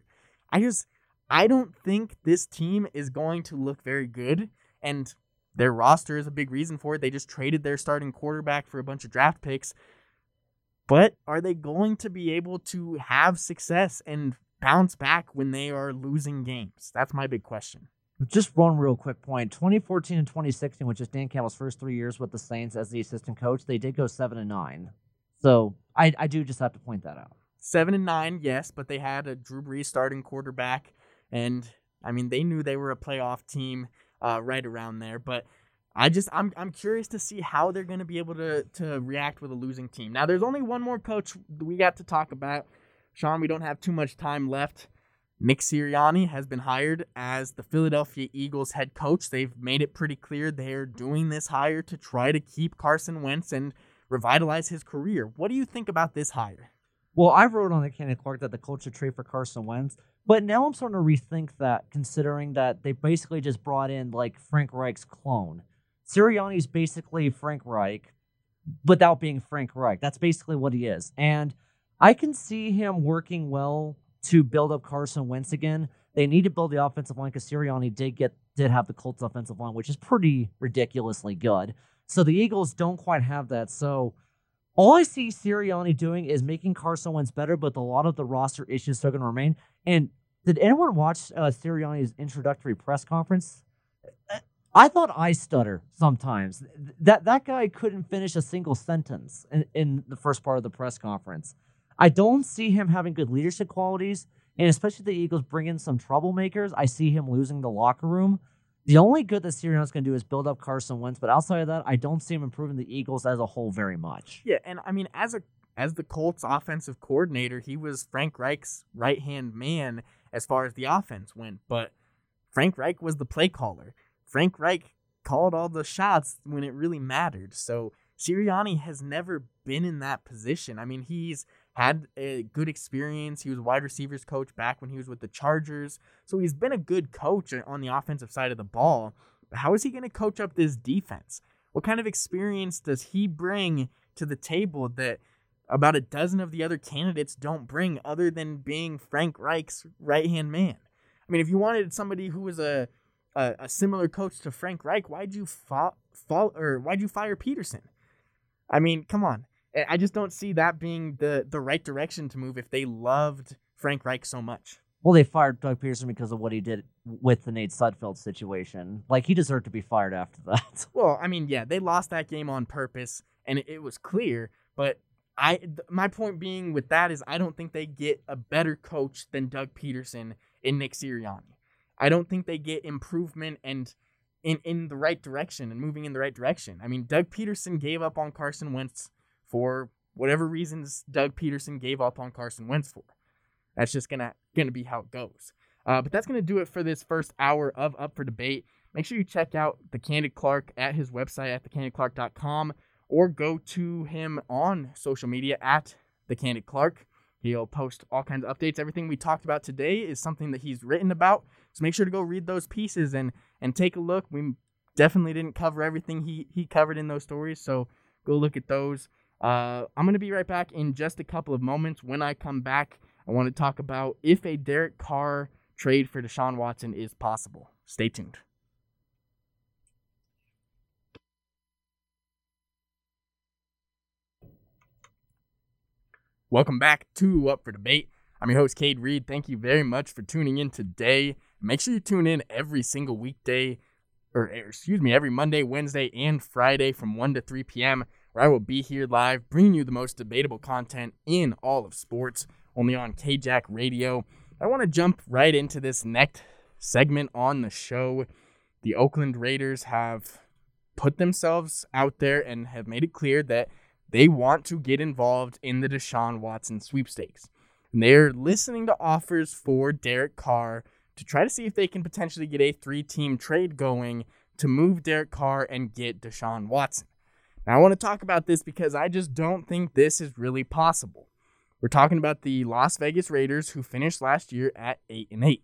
I just I don't think this team is going to look very good and their roster is a big reason for it. They just traded their starting quarterback for a bunch of draft picks. But are they going to be able to have success and bounce back when they are losing games? That's my big question. Just one real quick point. 2014 and 2016, which is Dan Campbell's first three years with the Saints as the assistant coach, they did go seven and nine. So I, I do just have to point that out. Seven and nine, yes, but they had a Drew Brees starting quarterback, and I mean they knew they were a playoff team uh, right around there. But I just I'm I'm curious to see how they're going to be able to to react with a losing team. Now there's only one more coach we got to talk about. Sean, we don't have too much time left. Nick Sirianni has been hired as the Philadelphia Eagles head coach. They've made it pretty clear they're doing this hire to try to keep Carson Wentz and revitalize his career. What do you think about this hire? Well, I wrote on the Candid Clark that the culture trade for Carson Wentz, but now I'm starting to rethink that, considering that they basically just brought in like Frank Reich's clone. Sirianni is basically Frank Reich without being Frank Reich. That's basically what he is. And I can see him working well to build up Carson Wentz again. They need to build the offensive line because Sirianni did get did have the Colts offensive line, which is pretty ridiculously good. So the Eagles don't quite have that. So all I see Sirianni doing is making Carson Wentz better, but a lot of the roster issues are going to remain. And did anyone watch uh, Sirianni's introductory press conference? I thought I stutter sometimes. That that guy couldn't finish a single sentence in, in the first part of the press conference. I don't see him having good leadership qualities, and especially the Eagles bring in some troublemakers. I see him losing the locker room. The only good that Sirianni's going to do is build up Carson Wentz, but outside of that, I don't see him improving the Eagles as a whole very much. Yeah, and I mean, as a as the Colts offensive coordinator, he was Frank Reich's right hand man as far as the offense went. But Frank Reich was the play caller. Frank Reich called all the shots when it really mattered. So Sirianni has never been in that position. I mean, he's had a good experience. He was wide receivers coach back when he was with the Chargers. So he's been a good coach uh, on the offensive side of the ball. But how is he going to coach up this defense? What kind of experience does he bring to the table that about a dozen of the other candidates don't bring other than being Frank Reich's right hand man. I mean, if you wanted somebody who was a, a, a similar coach to Frank Reich, why'd you fall, fall or why'd you fire Pederson? I mean, come on. I just don't see that being the the right direction to move if they loved Frank Reich so much. Well, they fired Doug Pederson because of what he did with the Nate Sudfeld situation. Like he deserved to be fired after that. Well, I mean, yeah, they lost that game on purpose, and it, it was clear. But I my point being with that is I don't think they get a better coach than Doug Pederson in Nick Sirianni. I don't think they get improvement and in in the right direction and moving in the right direction. I mean, Doug Pederson gave up on Carson Wentz for whatever reasons Doug Pederson gave up on Carson Wentz for. That's just gonna gonna be how it goes. Uh, but that's gonna do it for this first hour of Up for Debate. Make sure you check out the Candid Clark at his website at thecandidclark.com or go to him on social media at the Candid Clark. He'll post all kinds of updates. Everything we talked about today is something that he's written about. So make sure to go read those pieces and and take a look. We definitely didn't cover everything he he covered in those stories, so go look at those. Uh, I'm gonna be right back in just a couple of moments. When I come back, I want to talk about if a Derek Carr trade for Deshaun Watson is possible. Stay tuned. Welcome back to Up for Debate. I'm your host, Cade Reed. Thank you very much for tuning in today. Make sure you tune in every single weekday, or excuse me, every Monday, Wednesday, and Friday from 1 to 3 p.m., where I will be here live bringing you the most debatable content in all of sports, only on KJack Radio. I want to jump right into this next segment on the show. The Oakland Raiders have put themselves out there and have made it clear that they want to get involved in the Deshaun Watson sweepstakes. And they're listening to offers for Derek Carr to try to see if they can potentially get a three team trade going to move Derek Carr and get Deshaun Watson. Now, I want to talk about this because I just don't think this is really possible. We're talking about the Las Vegas Raiders who finished last year at 8 and 8.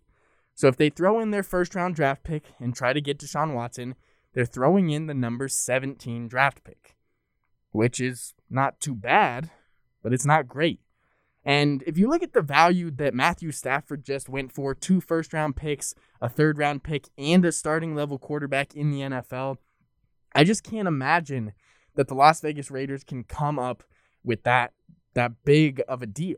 So if they throw in their first round draft pick and try to get Deshaun Watson, they're throwing in the number 17 draft pick which is not too bad, but it's not great. And if you look at the value that Matthew Stafford just went for two first round picks, a third round pick, and a starting level quarterback in the NFL, I just can't imagine that the Las Vegas Raiders can come up with that that big of a deal.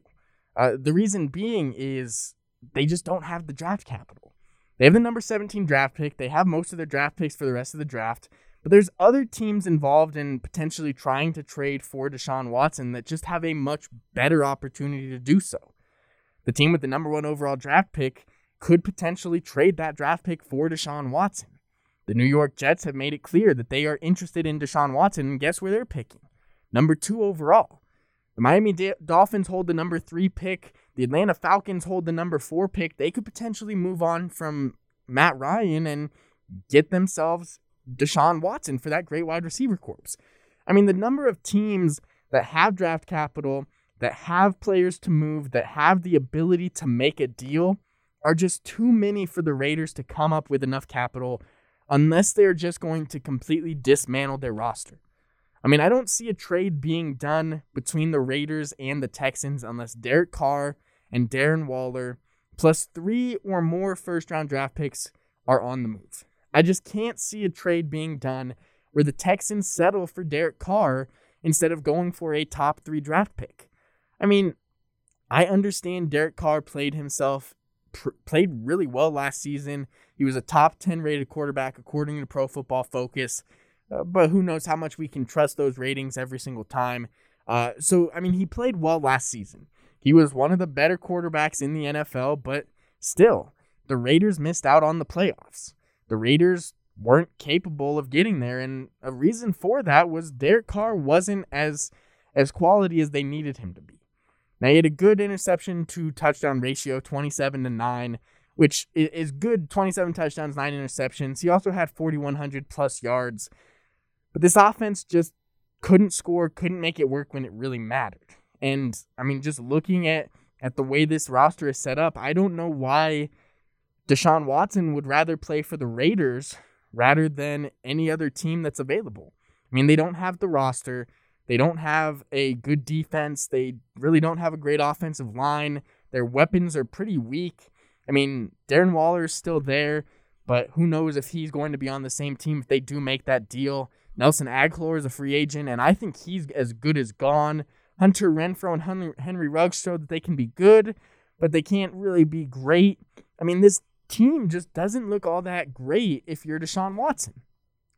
Uh, the reason being is they just don't have the draft capital. They have the number 17 draft pick. They have most of their draft picks for the rest of the draft. But there's other teams involved in potentially trying to trade for Deshaun Watson that just have a much better opportunity to do so. The team with the number one overall draft pick could potentially trade that draft pick for Deshaun Watson. The New York Jets have made it clear that they are interested in Deshaun Watson, and guess where they're picking? Number two overall. The Miami Dolphins hold the number three pick. The Atlanta Falcons hold the number four pick. They could potentially move on from Matt Ryan and get themselves Deshaun Watson for that great wide receiver corps. I mean, the number of teams that have draft capital, that have players to move, that have the ability to make a deal are just too many for the Raiders to come up with enough capital unless they're just going to completely dismantle their roster. I mean, I don't see a trade being done between the Raiders and the Texans unless Derek Carr and Darren Waller, plus three or more first round draft picks, are on the move. I just can't see a trade being done where the Texans settle for Derek Carr instead of going for a top three draft pick. I mean, I understand Derek Carr played himself pr- played really well last season. He was a top 10 rated quarterback according to Pro Football Focus. Uh, but who knows how much we can trust those ratings every single time. Uh, so, I mean, he played well last season. He was one of the better quarterbacks in the NFL, but still, the Raiders missed out on the playoffs. The Raiders weren't capable of getting there, and a reason for that was Derek Carr wasn't as as quality as they needed him to be. Now he had a good interception to touchdown ratio, 27 to 9, which is good 27 touchdowns, 9 interceptions. He also had 4100 plus yards. But this offense just couldn't score, couldn't make it work when it really mattered. And I mean just looking at at the way this roster is set up, I don't know why Deshaun Watson would rather play for the Raiders rather than any other team that's available. I mean, they don't have the roster. They don't have a good defense. They really don't have a great offensive line. Their weapons are pretty weak. I mean, Darren Waller is still there, but who knows if he's going to be on the same team if they do make that deal. Nelson Agholor is a free agent, and I think he's as good as gone. Hunter Renfrow and Henry, Henry Ruggs showed that they can be good, but they can't really be great. I mean, this team just doesn't look all that great if you're Deshaun Watson.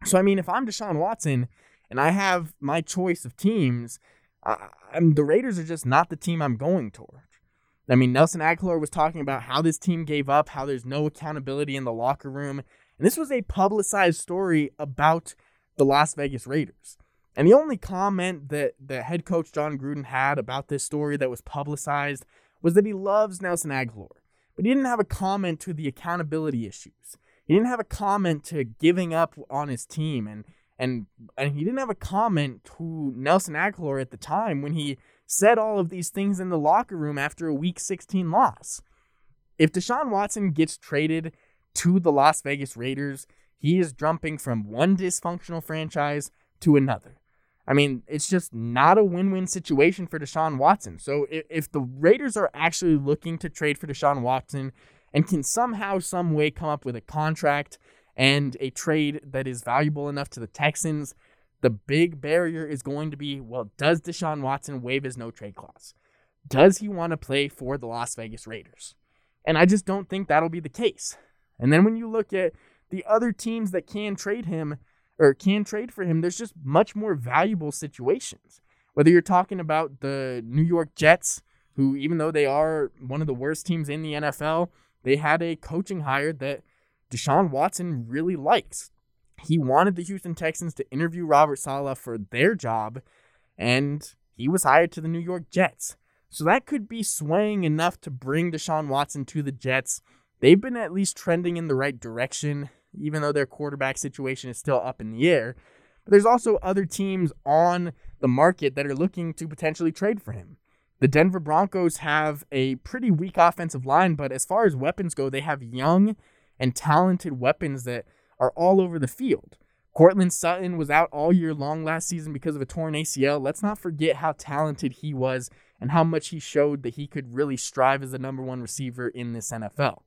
So, I mean, if I'm Deshaun Watson and I have my choice of teams, I, I'm, the Raiders are just not the team I'm going toward. I mean, Nelson Agholor was talking about how this team gave up, how there's no accountability in the locker room. And this was a publicized story about the Las Vegas Raiders. And the only comment that the head coach Jon Gruden had about this story that was publicized was that he loves Nelson Agholor, but he didn't have a comment to the accountability issues. He didn't have a comment to giving up on his team and and and he didn't have a comment to Nelson Agholor at the time when he said all of these things in the locker room after a week 16 loss. If Deshaun Watson gets traded to the Las Vegas Raiders, he is jumping from one dysfunctional franchise to another. I mean, it's just not a win win situation for Deshaun Watson. So if, if the Raiders are actually looking to trade for Deshaun Watson and can somehow, some way come up with a contract and a trade that is valuable enough to the Texans, the big barrier is going to be well, does Deshaun Watson waive his no trade clause? Does he want to play for the Las Vegas Raiders? And I just don't think that'll be the case. And then when you look at the other teams that can trade him or can trade for him, there's just much more valuable situations. Whether you're talking about the New York Jets, who, even though they are one of the worst teams in the NFL, they had a coaching hire that Deshaun Watson really likes. He wanted the Houston Texans to interview Robert Saleh for their job, and he was hired to the New York Jets. So that could be swaying enough to bring Deshaun Watson to the Jets. They've been at least trending in the right direction, even though their quarterback situation is still up in the air. But there's also other teams on the market that are looking to potentially trade for him. The Denver Broncos have a pretty weak offensive line, but as far as weapons go, they have young and talented weapons that are all over the field. Courtland Sutton was out all year long last season because of a torn ACL. Let's not forget how talented he was and how much he showed that he could really strive as the number one receiver in this NFL.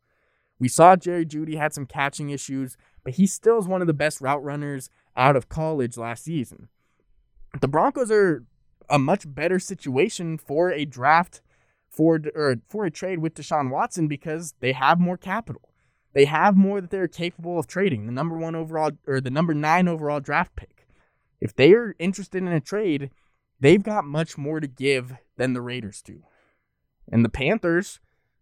We saw Jerry Jeudy had some catching issues, but he still is one of the best route runners out of college last season. The Broncos are a much better situation for a draft for or for a trade with Deshaun Watson because they have more capital. They have more that they're capable of trading. The number one overall or the number nine overall draft pick. If they are interested in a trade, they've got much more to give than the Raiders do. And the Panthers,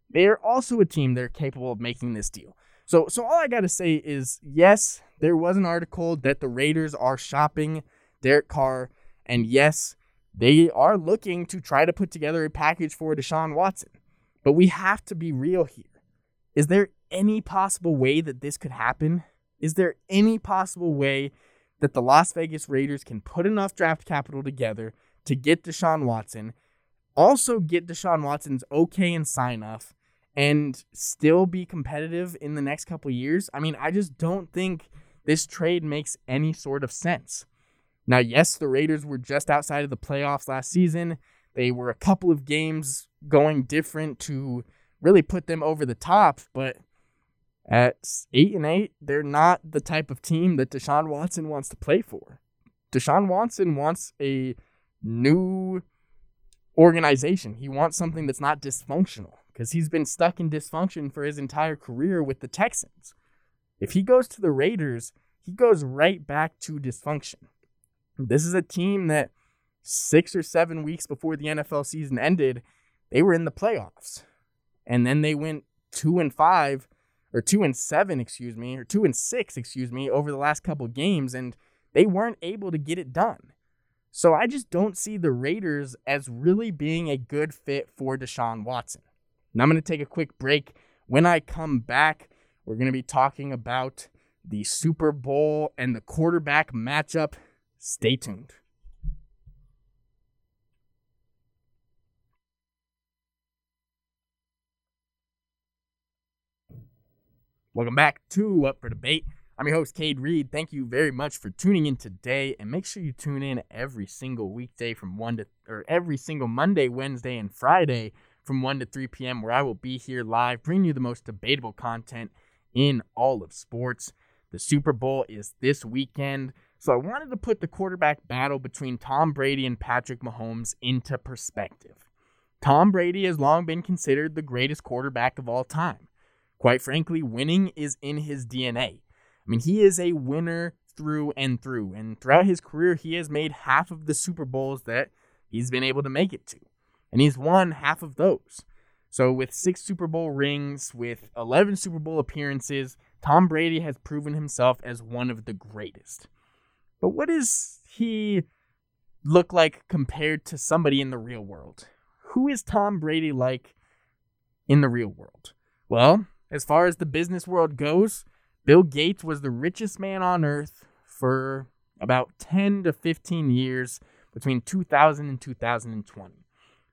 they are also a team that are capable of making this deal. So, so all I got to say is yes, there was an article that the Raiders are shopping Derek Carr, and yes, they are looking to try to put together a package for Deshaun Watson. But we have to be real here. Is there any possible way that this could happen? Is there any possible way that the Las Vegas Raiders can put enough draft capital together to get Deshaun Watson, also get Deshaun Watson's okay and sign off, and still be competitive in the next couple years? I mean, I just don't think this trade makes any sort of sense. Now, yes, the Raiders were just outside of the playoffs last season. They were a couple of games going different to really put them over the top, but at eight and eight, they're not the type of team that Deshaun Watson wants to play for. Deshaun Watson wants a new organization. He wants something that's not dysfunctional. because he's been stuck in dysfunction for his entire career with the Texans. If he goes to the Raiders, he goes right back to dysfunction. This is a team that six or seven weeks before the NFL season ended, they were in the playoffs. And then they went two and five, or two and seven, excuse me, or two and six, excuse me, over the last couple games, and they weren't able to get it done. So I just don't see the Raiders as really being a good fit for Deshaun Watson. Now I'm going to take a quick break. When I come back, we're going to be talking about the Super Bowl and the quarterback matchup. Stay tuned. Welcome back to Up for Debate. I'm your host, Cade Reed. Thank you very much for tuning in today, and make sure you tune in every single weekday from one to or every single Monday, Wednesday, and Friday from 1 to 3 p.m., where I will be here live, bringing you the most debatable content in all of sports. The Super Bowl is this weekend, so I wanted to put the quarterback battle between Tom Brady and Patrick Mahomes into perspective. Tom Brady has long been considered the greatest quarterback of all time. Quite frankly, winning is in his DNA. I mean, he is a winner through and through. And throughout his career, he has made half of the Super Bowls that he's been able to make it to. And he's won half of those. So, with six Super Bowl rings, with 11 Super Bowl appearances, Tom Brady has proven himself as one of the greatest. But what does he look like compared to somebody in the real world? Who is Tom Brady like in the real world? Well, as far as the business world goes, Bill Gates was the richest man on earth for about 10 to 15 years between 2000 and 2020.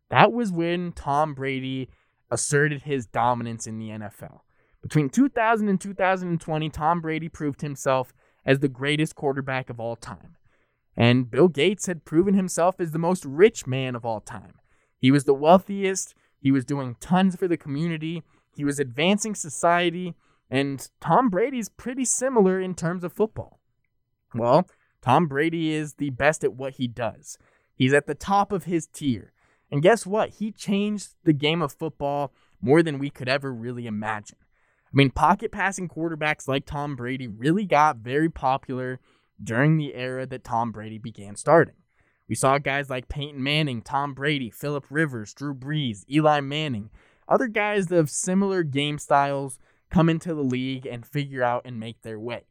That was when Tom Brady asserted his dominance in the NFL. Between 2000 and 2020, Tom Brady proved himself as the greatest quarterback of all time. And Bill Gates had proven himself as the most rich man of all time. He was the wealthiest, he was doing tons for the community, he was advancing society, and Tom Brady's pretty similar in terms of football. Well, Tom Brady is the best at what he does. He's at the top of his tier. And guess what? He changed the game of football more than we could ever really imagine. I mean, pocket passing quarterbacks like Tom Brady really got very popular during the era that Tom Brady began starting. We saw guys like Peyton Manning, Tom Brady, Philip Rivers, Drew Brees, Eli Manning, other guys that have similar game styles come into the league and figure out and make their way.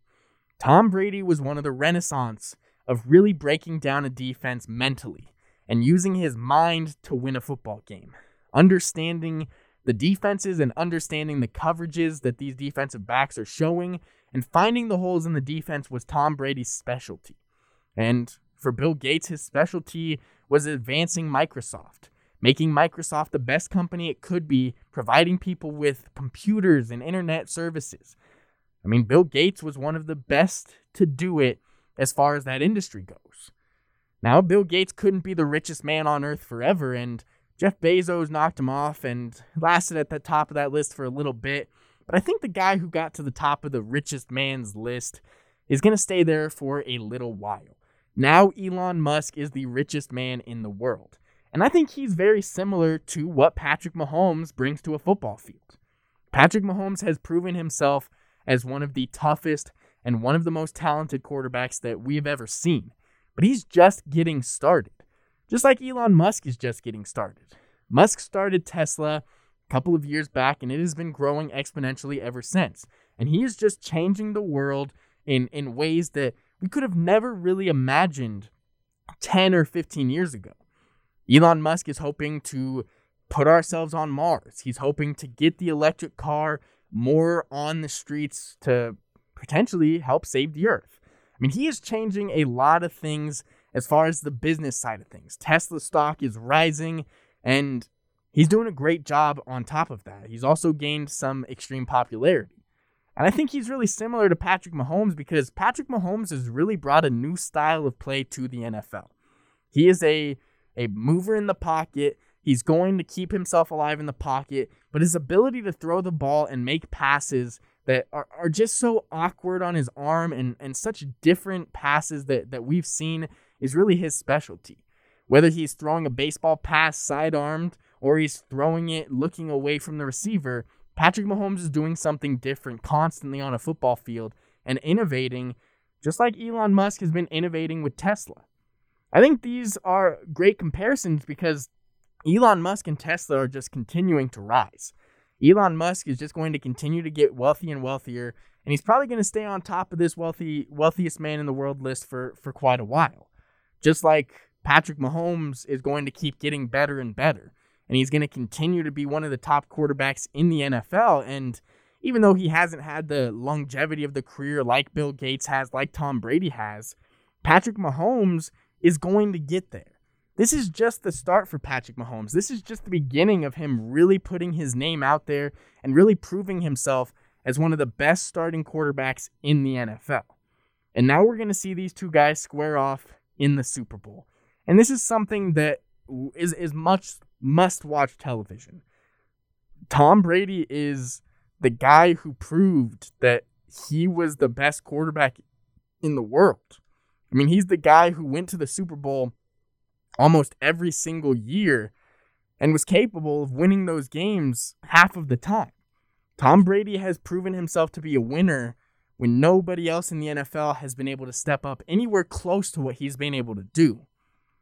Tom Brady was one of the renaissance of really breaking down a defense mentally and using his mind to win a football game, understanding the defenses and understanding the coverages that these defensive backs are showing and finding the holes in the defense was Tom Brady's specialty. And for Bill Gates, his specialty was advancing Microsoft making Microsoft the best company it could be, providing people with computers and internet services. I mean, Bill Gates was one of the best to do it as far as that industry goes. Now, Bill Gates couldn't be the richest man on earth forever, and Jeff Bezos knocked him off and lasted at the top of that list for a little bit. But I think the guy who got to the top of the richest man's list is going to stay there for a little while. Now, Elon Musk is the richest man in the world. And I think he's very similar to what Patrick Mahomes brings to a football field. Patrick Mahomes has proven himself as one of the toughest and one of the most talented quarterbacks that we've ever seen. But he's just getting started. Just like Elon Musk is just getting started. Musk started Tesla a couple of years back and it has been growing exponentially ever since. And he is just changing the world in, in ways that we could have never really imagined 10 or 15 years ago. Elon Musk is hoping to put ourselves on Mars. He's hoping to get the electric car more on the streets to potentially help save the earth. I mean, he is changing a lot of things as far as the business side of things. Tesla stock is rising, and he's doing a great job on top of that. He's also gained some extreme popularity. And I think he's really similar to Patrick Mahomes because Patrick Mahomes has really brought a new style of play to the NFL. He is a a mover in the pocket. He's going to keep himself alive in the pocket, but his ability to throw the ball and make passes that are, are just so awkward on his arm and, and such different passes that, that we've seen is really his specialty. Whether he's throwing a baseball pass side armed or he's throwing it looking away from the receiver, Patrick Mahomes is doing something different constantly on a football field and innovating, just like Elon Musk has been innovating with Tesla. I think these are great comparisons because Elon Musk and Tesla are just continuing to rise. Elon Musk is just going to continue to get wealthy and wealthier, and he's probably going to stay on top of this wealthy wealthiest man in the world list for for quite a while. Just like Patrick Mahomes is going to keep getting better and better, and he's going to continue to be one of the top quarterbacks in the NFL. And even though he hasn't had the longevity of the career like Bill Gates has, like Tom Brady has, Patrick Mahomes is going to get there. This is just the start for Patrick Mahomes. This is just the beginning of him really putting his name out there and really proving himself as one of the best starting quarterbacks in the NFL. And now we're going to see these two guys square off in the Super Bowl. And this is something that is, is much must watch television. Tom Brady is the guy who proved that he was the best quarterback in the world. I mean, he's the guy who went to the Super Bowl almost every single year and was capable of winning those games half of the time. Tom Brady has proven himself to be a winner when nobody else in the NFL has been able to step up anywhere close to what he's been able to do.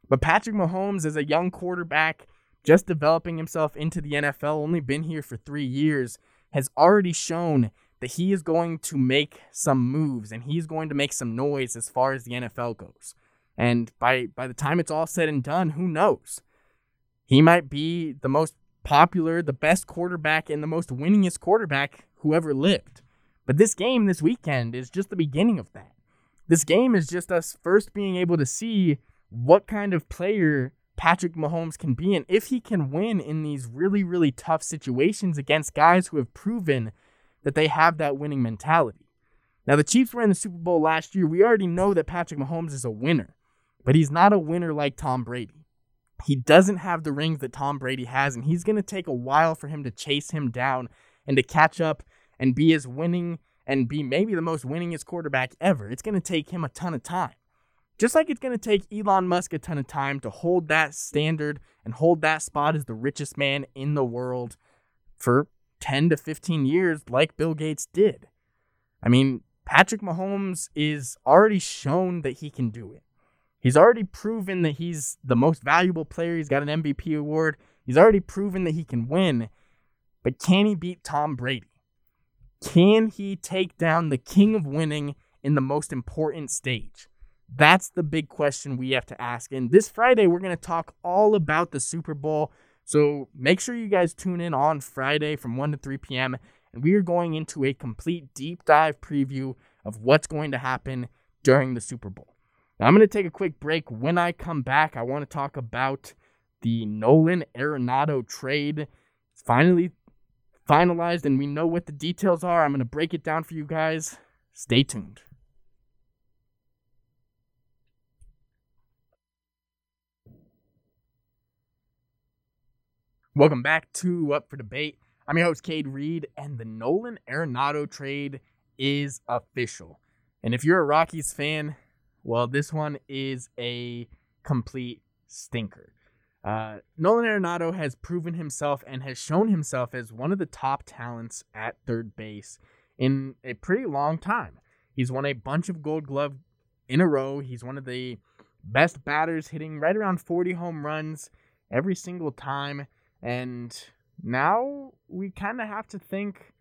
But Patrick Mahomes, as a young quarterback, just developing himself into the NFL, only been here for three years, has already shown that he is going to make some moves and he's going to make some noise as far as the NFL goes. And by by the time it's all said and done, who knows? He might be the most popular, the best quarterback, and the most winningest quarterback who ever lived. But this game this weekend is just the beginning of that. This game is just us first being able to see what kind of player Patrick Mahomes can be and if he can win in these really, really tough situations against guys who have proven that they have that winning mentality. Now, the Chiefs were in the Super Bowl last year. We already know that Patrick Mahomes is a winner. But he's not a winner like Tom Brady. He doesn't have the rings that Tom Brady has, and he's going to take a while for him to chase him down and to catch up and be as winning and be maybe the most winningest quarterback ever. It's going to take him a ton of time. Just like it's going to take Elon Musk a ton of time to hold that standard and hold that spot as the richest man in the world for 10 to 15 years, like Bill Gates did. I mean, Patrick Mahomes is already shown that he can do it. He's already proven that he's the most valuable player. He's got an MVP award. He's already proven that he can win. But can he beat Tom Brady? Can he take down the king of winning in the most important stage? That's the big question we have to ask. And this Friday, we're going to talk all about the Super Bowl. So make sure you guys tune in on Friday from 1 to 3 p.m. And we are going into a complete deep dive preview of what's going to happen during the Super Bowl. Now, I'm going to take a quick break. When I come back, I want to talk about the Nolan Arenado trade. It's finally finalized, and we know what the details are. I'm going to break it down for you guys. Stay tuned. Welcome back to Up for Debate. I'm your host, Cade Reed, and the Nolan Arenado trade is official. And if you're a Rockies fan, well, this one is a complete stinker. Uh, Nolan Arenado has proven himself and has shown himself as one of the top talents at third base in a pretty long time. He's won a bunch of gold glove in a row. He's one of the best batters, hitting right around 40 home runs every single time. And now we kind of have to think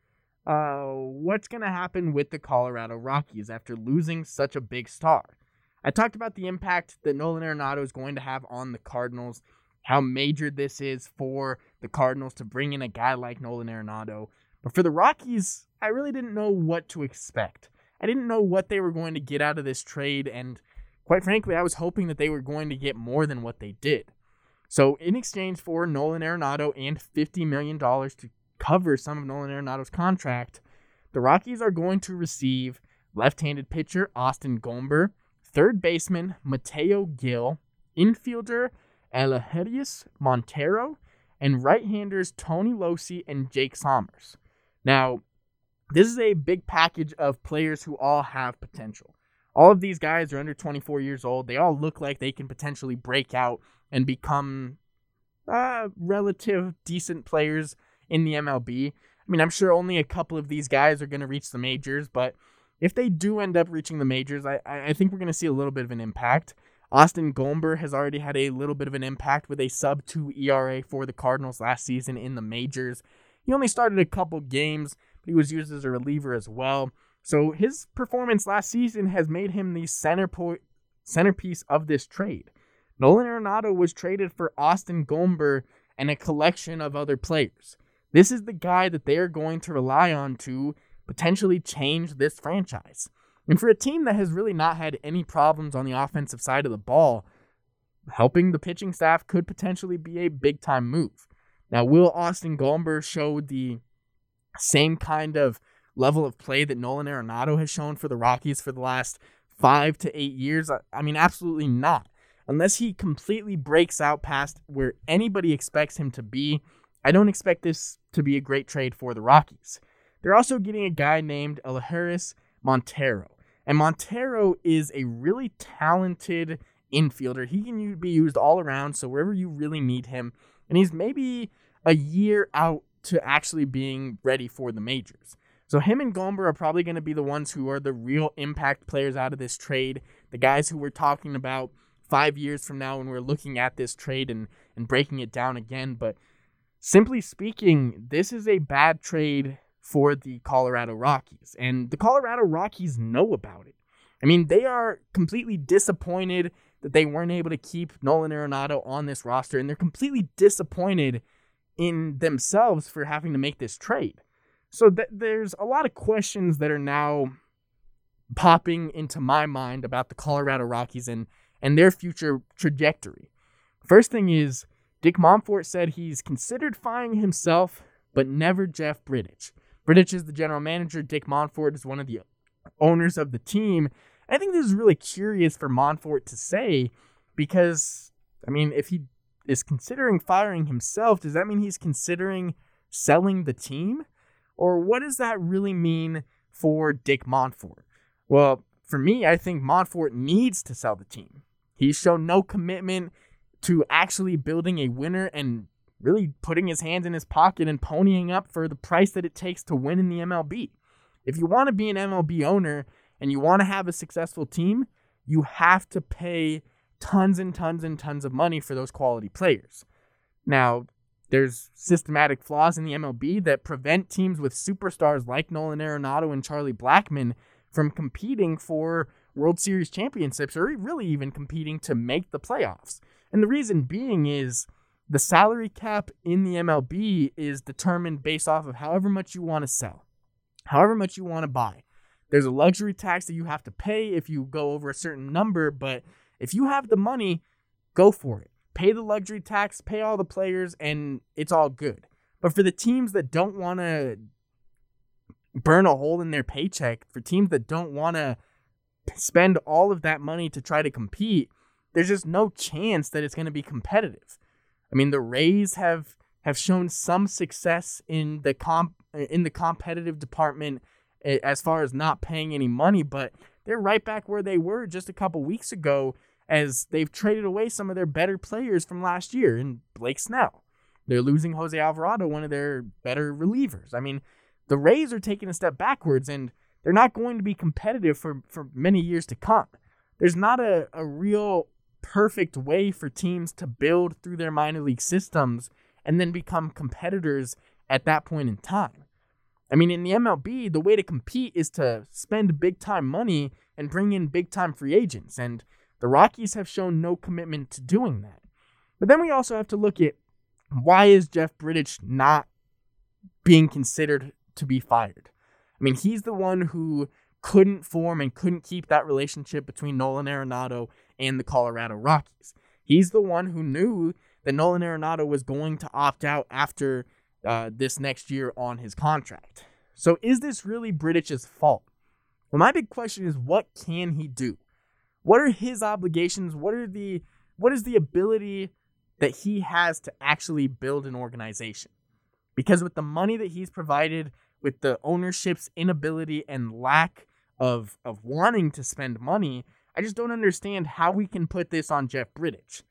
uh, what's going to happen with the Colorado Rockies after losing such a big star. I talked about the impact that Nolan Arenado is going to have on the Cardinals, how major this is for the Cardinals to bring in a guy like Nolan Arenado. But for the Rockies, I really didn't know what to expect. I didn't know what they were going to get out of this trade, and quite frankly, I was hoping that they were going to get more than what they did. So, in exchange for Nolan Arenado and $50 million to cover some of Nolan Arenado's contract, the Rockies are going to receive left handed pitcher Austin Gomber third baseman Mateo Gil, infielder Elehuris Montero, and right-handers Tony Locey and Jake Sommers. Now, this is a big package of players who all have potential. All of these guys are under 24 years old. They all look like they can potentially break out and become uh, relative decent players in the MLB. I mean, I'm sure only a couple of these guys are going to reach the majors, but if they do end up reaching the majors, I, I think we're going to see a little bit of an impact. Austin Gomber has already had a little bit of an impact with a sub 2 ERA for the Cardinals last season in the majors. He only started a couple games, but he was used as a reliever as well. So his performance last season has made him the center po- centerpiece of this trade. Nolan Arenado was traded for Austin Gomber and a collection of other players. This is the guy that they are going to rely on to potentially change this franchise. And for a team that has really not had any problems on the offensive side of the ball, helping the pitching staff could potentially be a big time move. Now, will Austin Gomber show the same kind of level of play that Nolan Arenado has shown for the Rockies for the last five to eight years? I mean, absolutely not. Unless he completely breaks out past where anybody expects him to be, I don't expect this to be a great trade for the Rockies. They're also getting a guy named Elehuris Montero. And Montero is a really talented infielder. He can be used all around, so wherever you really need him. And he's maybe a year out to actually being ready for the majors. So him and Gomber are probably going to be the ones who are the real impact players out of this trade. The guys who we're talking about five years from now when we're looking at this trade and, and breaking it down again. But simply speaking, this is a bad trade for the Colorado Rockies. And the Colorado Rockies know about it. I mean, they are completely disappointed that they weren't able to keep Nolan Arenado on this roster, and they're completely disappointed in themselves for having to make this trade. So th- there's a lot of questions that are now popping into my mind about the Colorado Rockies and and their future trajectory. First thing is Dick Monfort said he's considered firing himself, but never Jeff Bridich. Bridich is the general manager. Dick Monfort is one of the owners of the team. I think this is really curious for Monfort to say because, I mean, if he is considering firing himself, does that mean he's considering selling the team? Or what does that really mean for Dick Monfort? Well, for me, I think Monfort needs to sell the team. He's shown no commitment to actually building a winner and really putting his hands in his pocket and ponying up for the price that it takes to win in the MLB. If you want to be an MLB owner and you want to have a successful team, you have to pay tons and tons and tons of money for those quality players. Now, there's systematic flaws in the MLB that prevent teams with superstars like Nolan Arenado and Charlie Blackmon from competing for World Series championships or really even competing to make the playoffs. And the reason being is the salary cap in the MLB is determined based off of however much you want to sell, however much you want to buy. There's a luxury tax that you have to pay if you go over a certain number, but if you have the money, go for it. Pay the luxury tax, pay all the players, and it's all good. But for the teams that don't want to burn a hole in their paycheck, for teams that don't want to spend all of that money to try to compete, there's just no chance that it's going to be competitive. I mean, the Rays have have shown some success in the comp in the competitive department as far as not paying any money, but they're right back where they were just a couple weeks ago as they've traded away some of their better players from last year in Blake Snell. They're losing Jose Alvarado, one of their better relievers. I mean, the Rays are taking a step backwards and they're not going to be competitive for, for many years to come. There's not a, a real perfect way for teams to build through their minor league systems and then become competitors at that point in time. I mean, in the MLB, the way to compete is to spend big time money and bring in big time free agents. And the Rockies have shown no commitment to doing that. But then we also have to look at why is Jeff Bridich not being considered to be fired? I mean, he's the one who couldn't form and couldn't keep that relationship between Nolan Arenado and the Colorado Rockies. He's the one who knew that Nolan Arenado was going to opt out after uh, this next year on his contract. So is this really Bridich's fault? Well, my big question is what can he do? What are his obligations? What are the what is the ability that he has to actually build an organization? Because with the money that he's provided, with the ownership's inability and lack of of wanting to spend money, I just don't understand how we can put this on Jeff Bridich.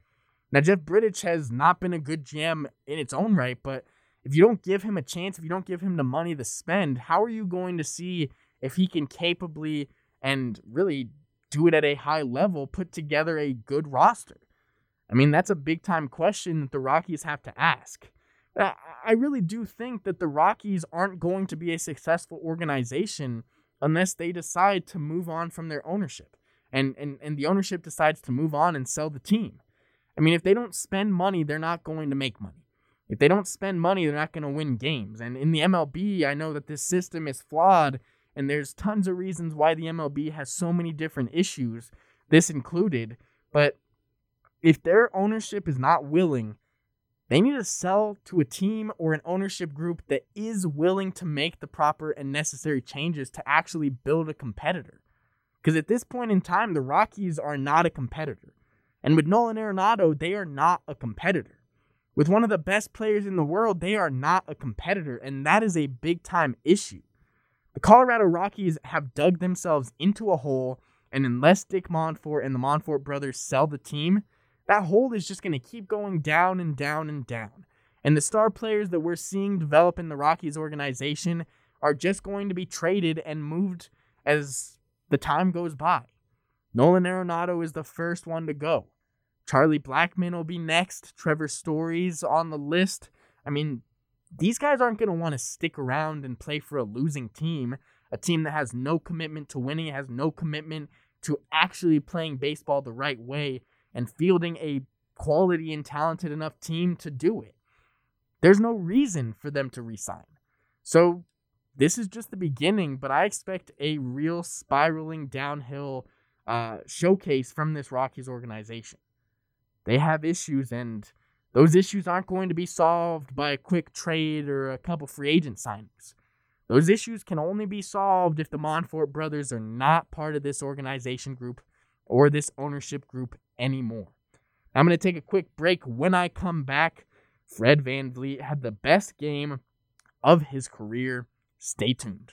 Now, Jeff Bridich has not been a good GM in its own right, but if you don't give him a chance, if you don't give him the money to spend, how are you going to see if he can capably and really do it at a high level, put together a good roster? I mean, that's a big time question that the Rockies have to ask. I really do think that the Rockies aren't going to be a successful organization unless they decide to move on from their ownership and, and, and the ownership decides to move on and sell the team. I mean, if they don't spend money, they're not going to make money. If they don't spend money, they're not going to win games. And in the MLB, I know that this system is flawed and there's tons of reasons why the MLB has so many different issues, this included. But if their ownership is not willing they need to sell to a team or an ownership group that is willing to make the proper and necessary changes to actually build a competitor. Because at this point in time, the Rockies are not a competitor. And with Nolan Arenado, they are not a competitor. With one of the best players in the world, they are not a competitor. And that is a big time issue. The Colorado Rockies have dug themselves into a hole. And unless Dick Monfort and the Monfort brothers sell the team, that hole is just going to keep going down and down and down. And the star players that we're seeing develop in the Rockies organization are just going to be traded and moved as the time goes by. Nolan Arenado is the first one to go. Charlie Blackmon will be next. Trevor Story's on the list. I mean, these guys aren't going to want to stick around and play for a losing team, a team that has no commitment to winning, has no commitment to actually playing baseball the right way and fielding a quality and talented enough team to do it. There's no reason for them to resign. So this is just the beginning, but I expect a real spiraling downhill uh, showcase from this Rockies organization. They have issues, and those issues aren't going to be solved by a quick trade or a couple free agent signings. Those issues can only be solved if the Monfort brothers are not part of this organization group or this ownership group anymore. I'm going to take a quick break. When I come back, Fred VanVleet had the best game of his career. Stay tuned.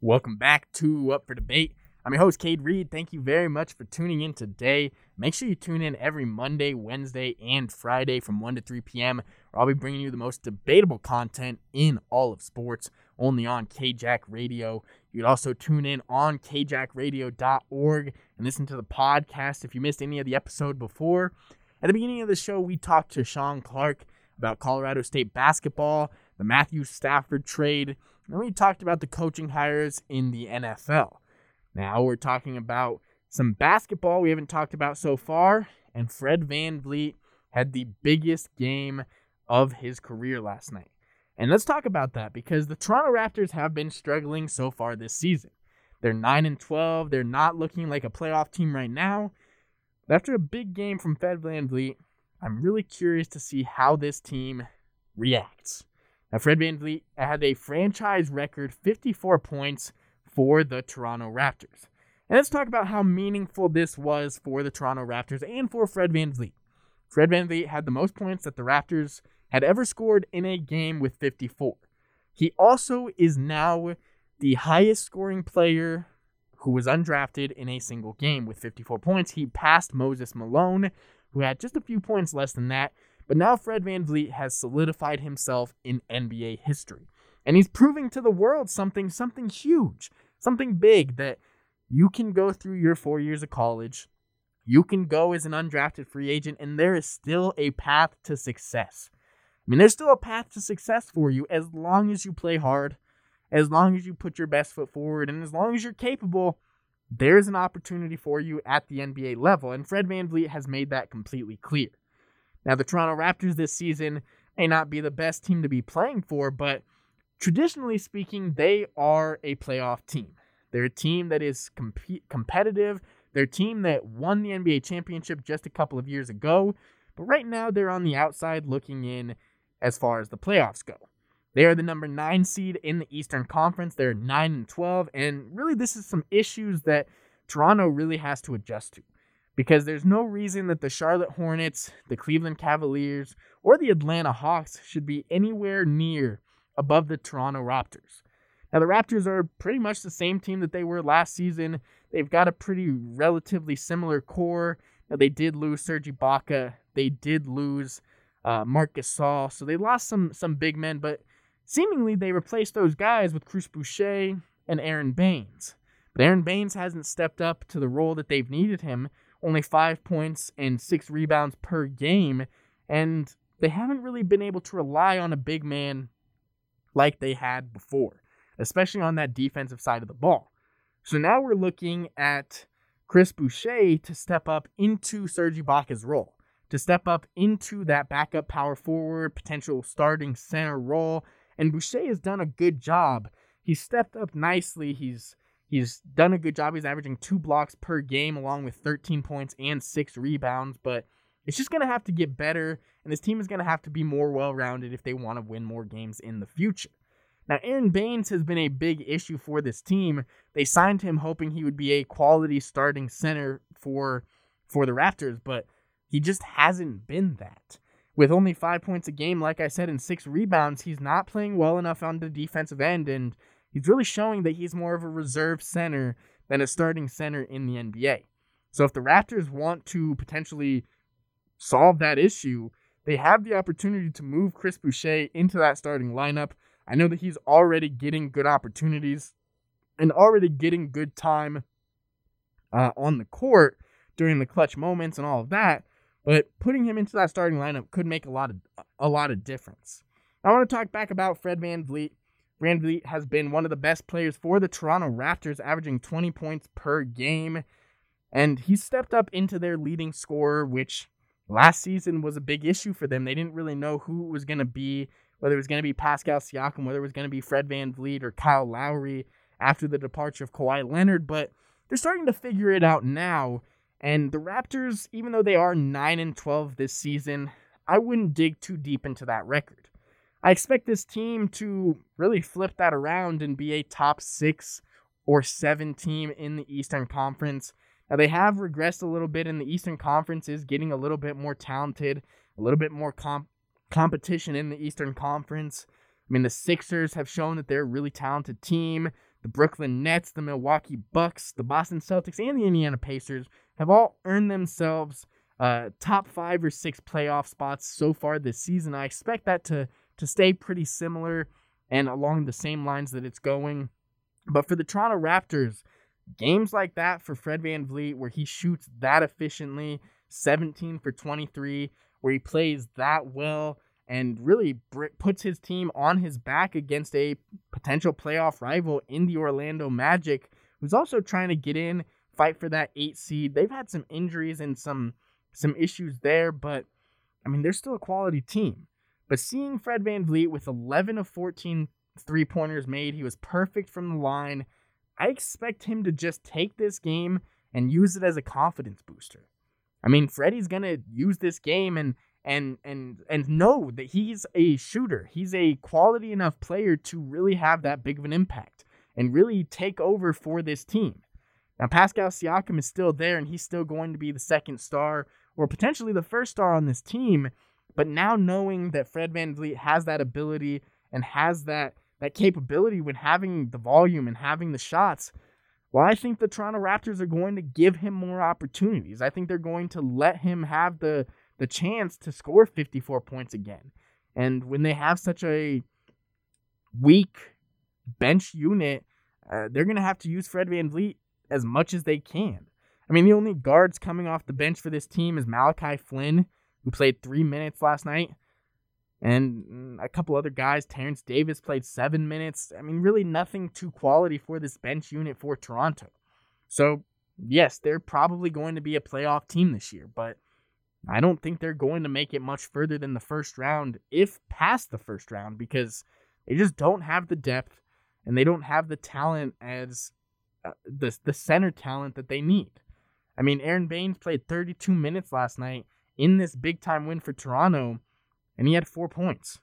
Welcome back to Up for Debate. I'm your host, Cade Reed. Thank you very much for tuning in today. Make sure you tune in every Monday, Wednesday, and Friday from 1 to 3 p.m. Where I'll be bringing you the most debatable content in all of sports, only on KJack Radio. You can also tune in on kjackradio.org and listen to the podcast if you missed any of the episode before. At the beginning of the show, we talked to Sean Clark about Colorado State basketball, the Matthew Stafford trade, and we talked about the coaching hires in the NFL. Now we're talking about some basketball we haven't talked about so far, and Fred VanVleet had the biggest game of his career last night. And let's talk about that because the Toronto Raptors have been struggling so far this season. They're 9 and 12, they're not looking like a playoff team right now. But after a big game from Fred VanVleet, I'm really curious to see how this team reacts. Now, Fred VanVleet had a franchise record 54 points for the Toronto Raptors. And let's talk about how meaningful this was for the Toronto Raptors and for Fred VanVleet. Fred VanVleet had the most points that the Raptors had ever scored in a game with 54. He also is now the highest scoring player who was undrafted in a single game with 54 points. He passed Moses Malone, who had just a few points less than that. But now Fred VanVleet has solidified himself in NBA history. And he's proving to the world something something huge something big that you can go through your four years of college, you can go as an undrafted free agent, and there is still a path to success. I mean, there's still a path to success for you as long as you play hard, as long as you put your best foot forward, and as long as you're capable. There's an opportunity for you at the NBA level, and Fred VanVleet has made that completely clear. Now, the Toronto Raptors this season may not be the best team to be playing for, but traditionally speaking, they are a playoff team. They're a team that is comp- competitive. They're a team that won the NBA championship just a couple of years ago, but right now they're on the outside looking in as far as the playoffs go. They are the number nine seed in the Eastern Conference. They're nine and twelve, and really, this is some issues that Toronto really has to adjust to, because there's no reason that the Charlotte Hornets, the Cleveland Cavaliers, or the Atlanta Hawks should be anywhere near above the Toronto Raptors. Now, the Raptors are pretty much the same team that they were last season. they've got a pretty relatively similar core. Now, they did lose Serge Ibaka. They did lose uh, Marc Gasol. So they lost some some big men, but seemingly they replaced those guys with Chris Boucher and Aron Baynes. But Aron Baynes hasn't stepped up to the role that they've needed him. Only five points and six rebounds per game. And they haven't really been able to rely on a big man like they had before, especially on that defensive side of the ball. So now we're looking at Chris Boucher to step up into Serge Ibaka's role, to step up into that backup power forward, potential starting center role. And Boucher has done a good job. He's stepped up nicely. He's he's done a good job. He's averaging two blocks per game, along with 13 points and six rebounds. But it's just gonna have to get better, and this team is gonna have to be more well-rounded if they want to win more games in the future. Now, Aron Baynes has been a big issue for this team. They signed him hoping he would be a quality starting center for for the Raptors, but he just hasn't been that. With only five points a game, like I said, and six rebounds, he's not playing well enough on the defensive end, and he's really showing that he's more of a reserve center than a starting center in the NBA. So if the Raptors want to potentially solve that issue, they have the opportunity to move Chris Boucher into that starting lineup. I know that he's already getting good opportunities and already getting good time uh, on the court during the clutch moments and all of that. But putting him into that starting lineup could make a lot of a lot of difference. I want to talk back about Fred Van VanVleet. Van has been one of the best players for the Toronto Raptors, averaging 20 points per game. And he stepped up into their leading scorer, which last season was a big issue for them. They didn't really know who was going to be, whether it was going to be Pascal Siakam, whether it was going to be Fred VanVleet or Kyle Lowry after the departure of Kawhi Leonard. But they're starting to figure it out now. And the Raptors, even though they are 9 and 12 this season, I wouldn't dig too deep into that record. I expect this team to really flip that around and be a top six or seven team in the Eastern Conference. Now, they have regressed a little bit in the Eastern Conference, is getting a little bit more talented, a little bit more comp- competition in the Eastern Conference. I mean, the Sixers have shown that they're a really talented team. The Brooklyn Nets, the Milwaukee Bucks, the Boston Celtics, and the Indiana Pacers have all earned themselves uh, top five or six playoff spots so far this season. I expect that to to stay pretty similar and along the same lines that it's going. But for the Toronto Raptors, games like that for Fred VanVleet, where he shoots that efficiently, 17 for 23, where he plays that well and really puts his team on his back against a potential playoff rival in the Orlando Magic, who's also trying to get in, fight for that eight seed. They've had some injuries and some some issues there, but I mean, they're still a quality team. But seeing Fred VanVleet with 11 of 14 three pointers made, he was perfect from the line. I expect him to just take this game and use it as a confidence booster. I mean, Freddie's gonna use this game and and and and know that he's a shooter. He's a quality enough player to really have that big of an impact and really take over for this team. Now Pascal Siakam is still there and he's still going to be the second star or potentially the first star on this team. But now knowing that Fred VanVleet has that ability and has that that capability when having the volume and having the shots, well, I think the Toronto Raptors are going to give him more opportunities. I think they're going to let him have the the chance to score 54 points again. And when they have such a weak bench unit, uh, they're going to have to use Fred VanVleet as much as they can. I mean, the only guards coming off the bench for this team is Malachi Flynn, who played three minutes last night, and a couple other guys. Terence Davis played seven minutes. I mean, really nothing too quality for this bench unit for Toronto. So, yes, they're probably going to be a playoff team this year, but I don't think they're going to make it much further than the first round, if past the first round, because they just don't have the depth and they don't have the talent as uh, the the center talent that they need. I mean, Aron Baynes played 32 minutes last night in this big time win for Toronto, and he had four points.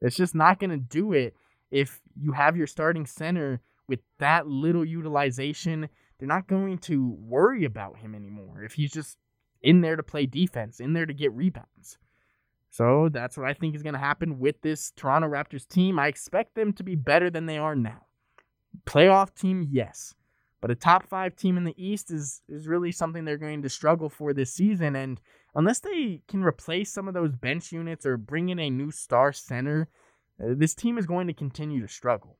It's just not going to do it if you have your starting center with that little utilization. They're not going to worry about him anymore if he's just in there to play defense, in there to get rebounds. So that's what I think is going to happen with this Toronto Raptors team. I expect them to be better than they are now. Playoff team, yes. But a top five team in the East is is really something they're going to struggle for this season. And unless they can replace some of those bench units or bring in a new star center, uh, this team is going to continue to struggle.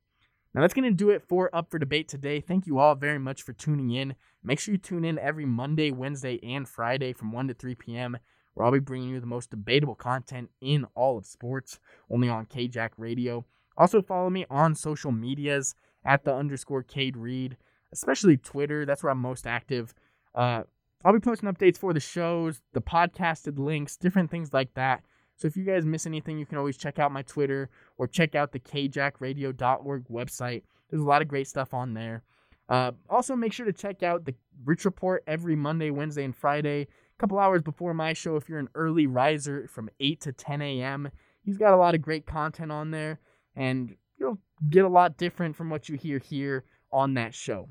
Now that's going to do it for Up for Debate today. Thank you all very much for tuning in. Make sure you tune in every Monday, Wednesday, and Friday from 1 to 3 p.m where I'll be bringing you the most debatable content in all of sports, only on KJack Radio. Also, follow me on social medias at the underscore Cade Reed, especially Twitter. That's where I'm most active. Uh, I'll be posting updates for the shows, the podcasted links, different things like that. So if you guys miss anything, you can always check out my Twitter or check out the kjackradio.org website. There's a lot of great stuff on there. Uh, also, make sure to check out the Rich Report every Monday, Wednesday, and Friday a couple hours before my show if you're an early riser from 8 to 10 a.m. He's got a lot of great content on there, and you'll get a lot different from what you hear here on that show.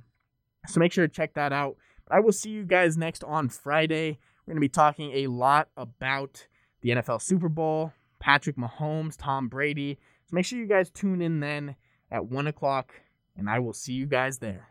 So make sure to check that out. I will see you guys next on Friday. We're going to be talking a lot about the NFL Super Bowl, Patrick Mahomes, Tom Brady. So make sure you guys tune in then at 1 o'clock, and I will see you guys there.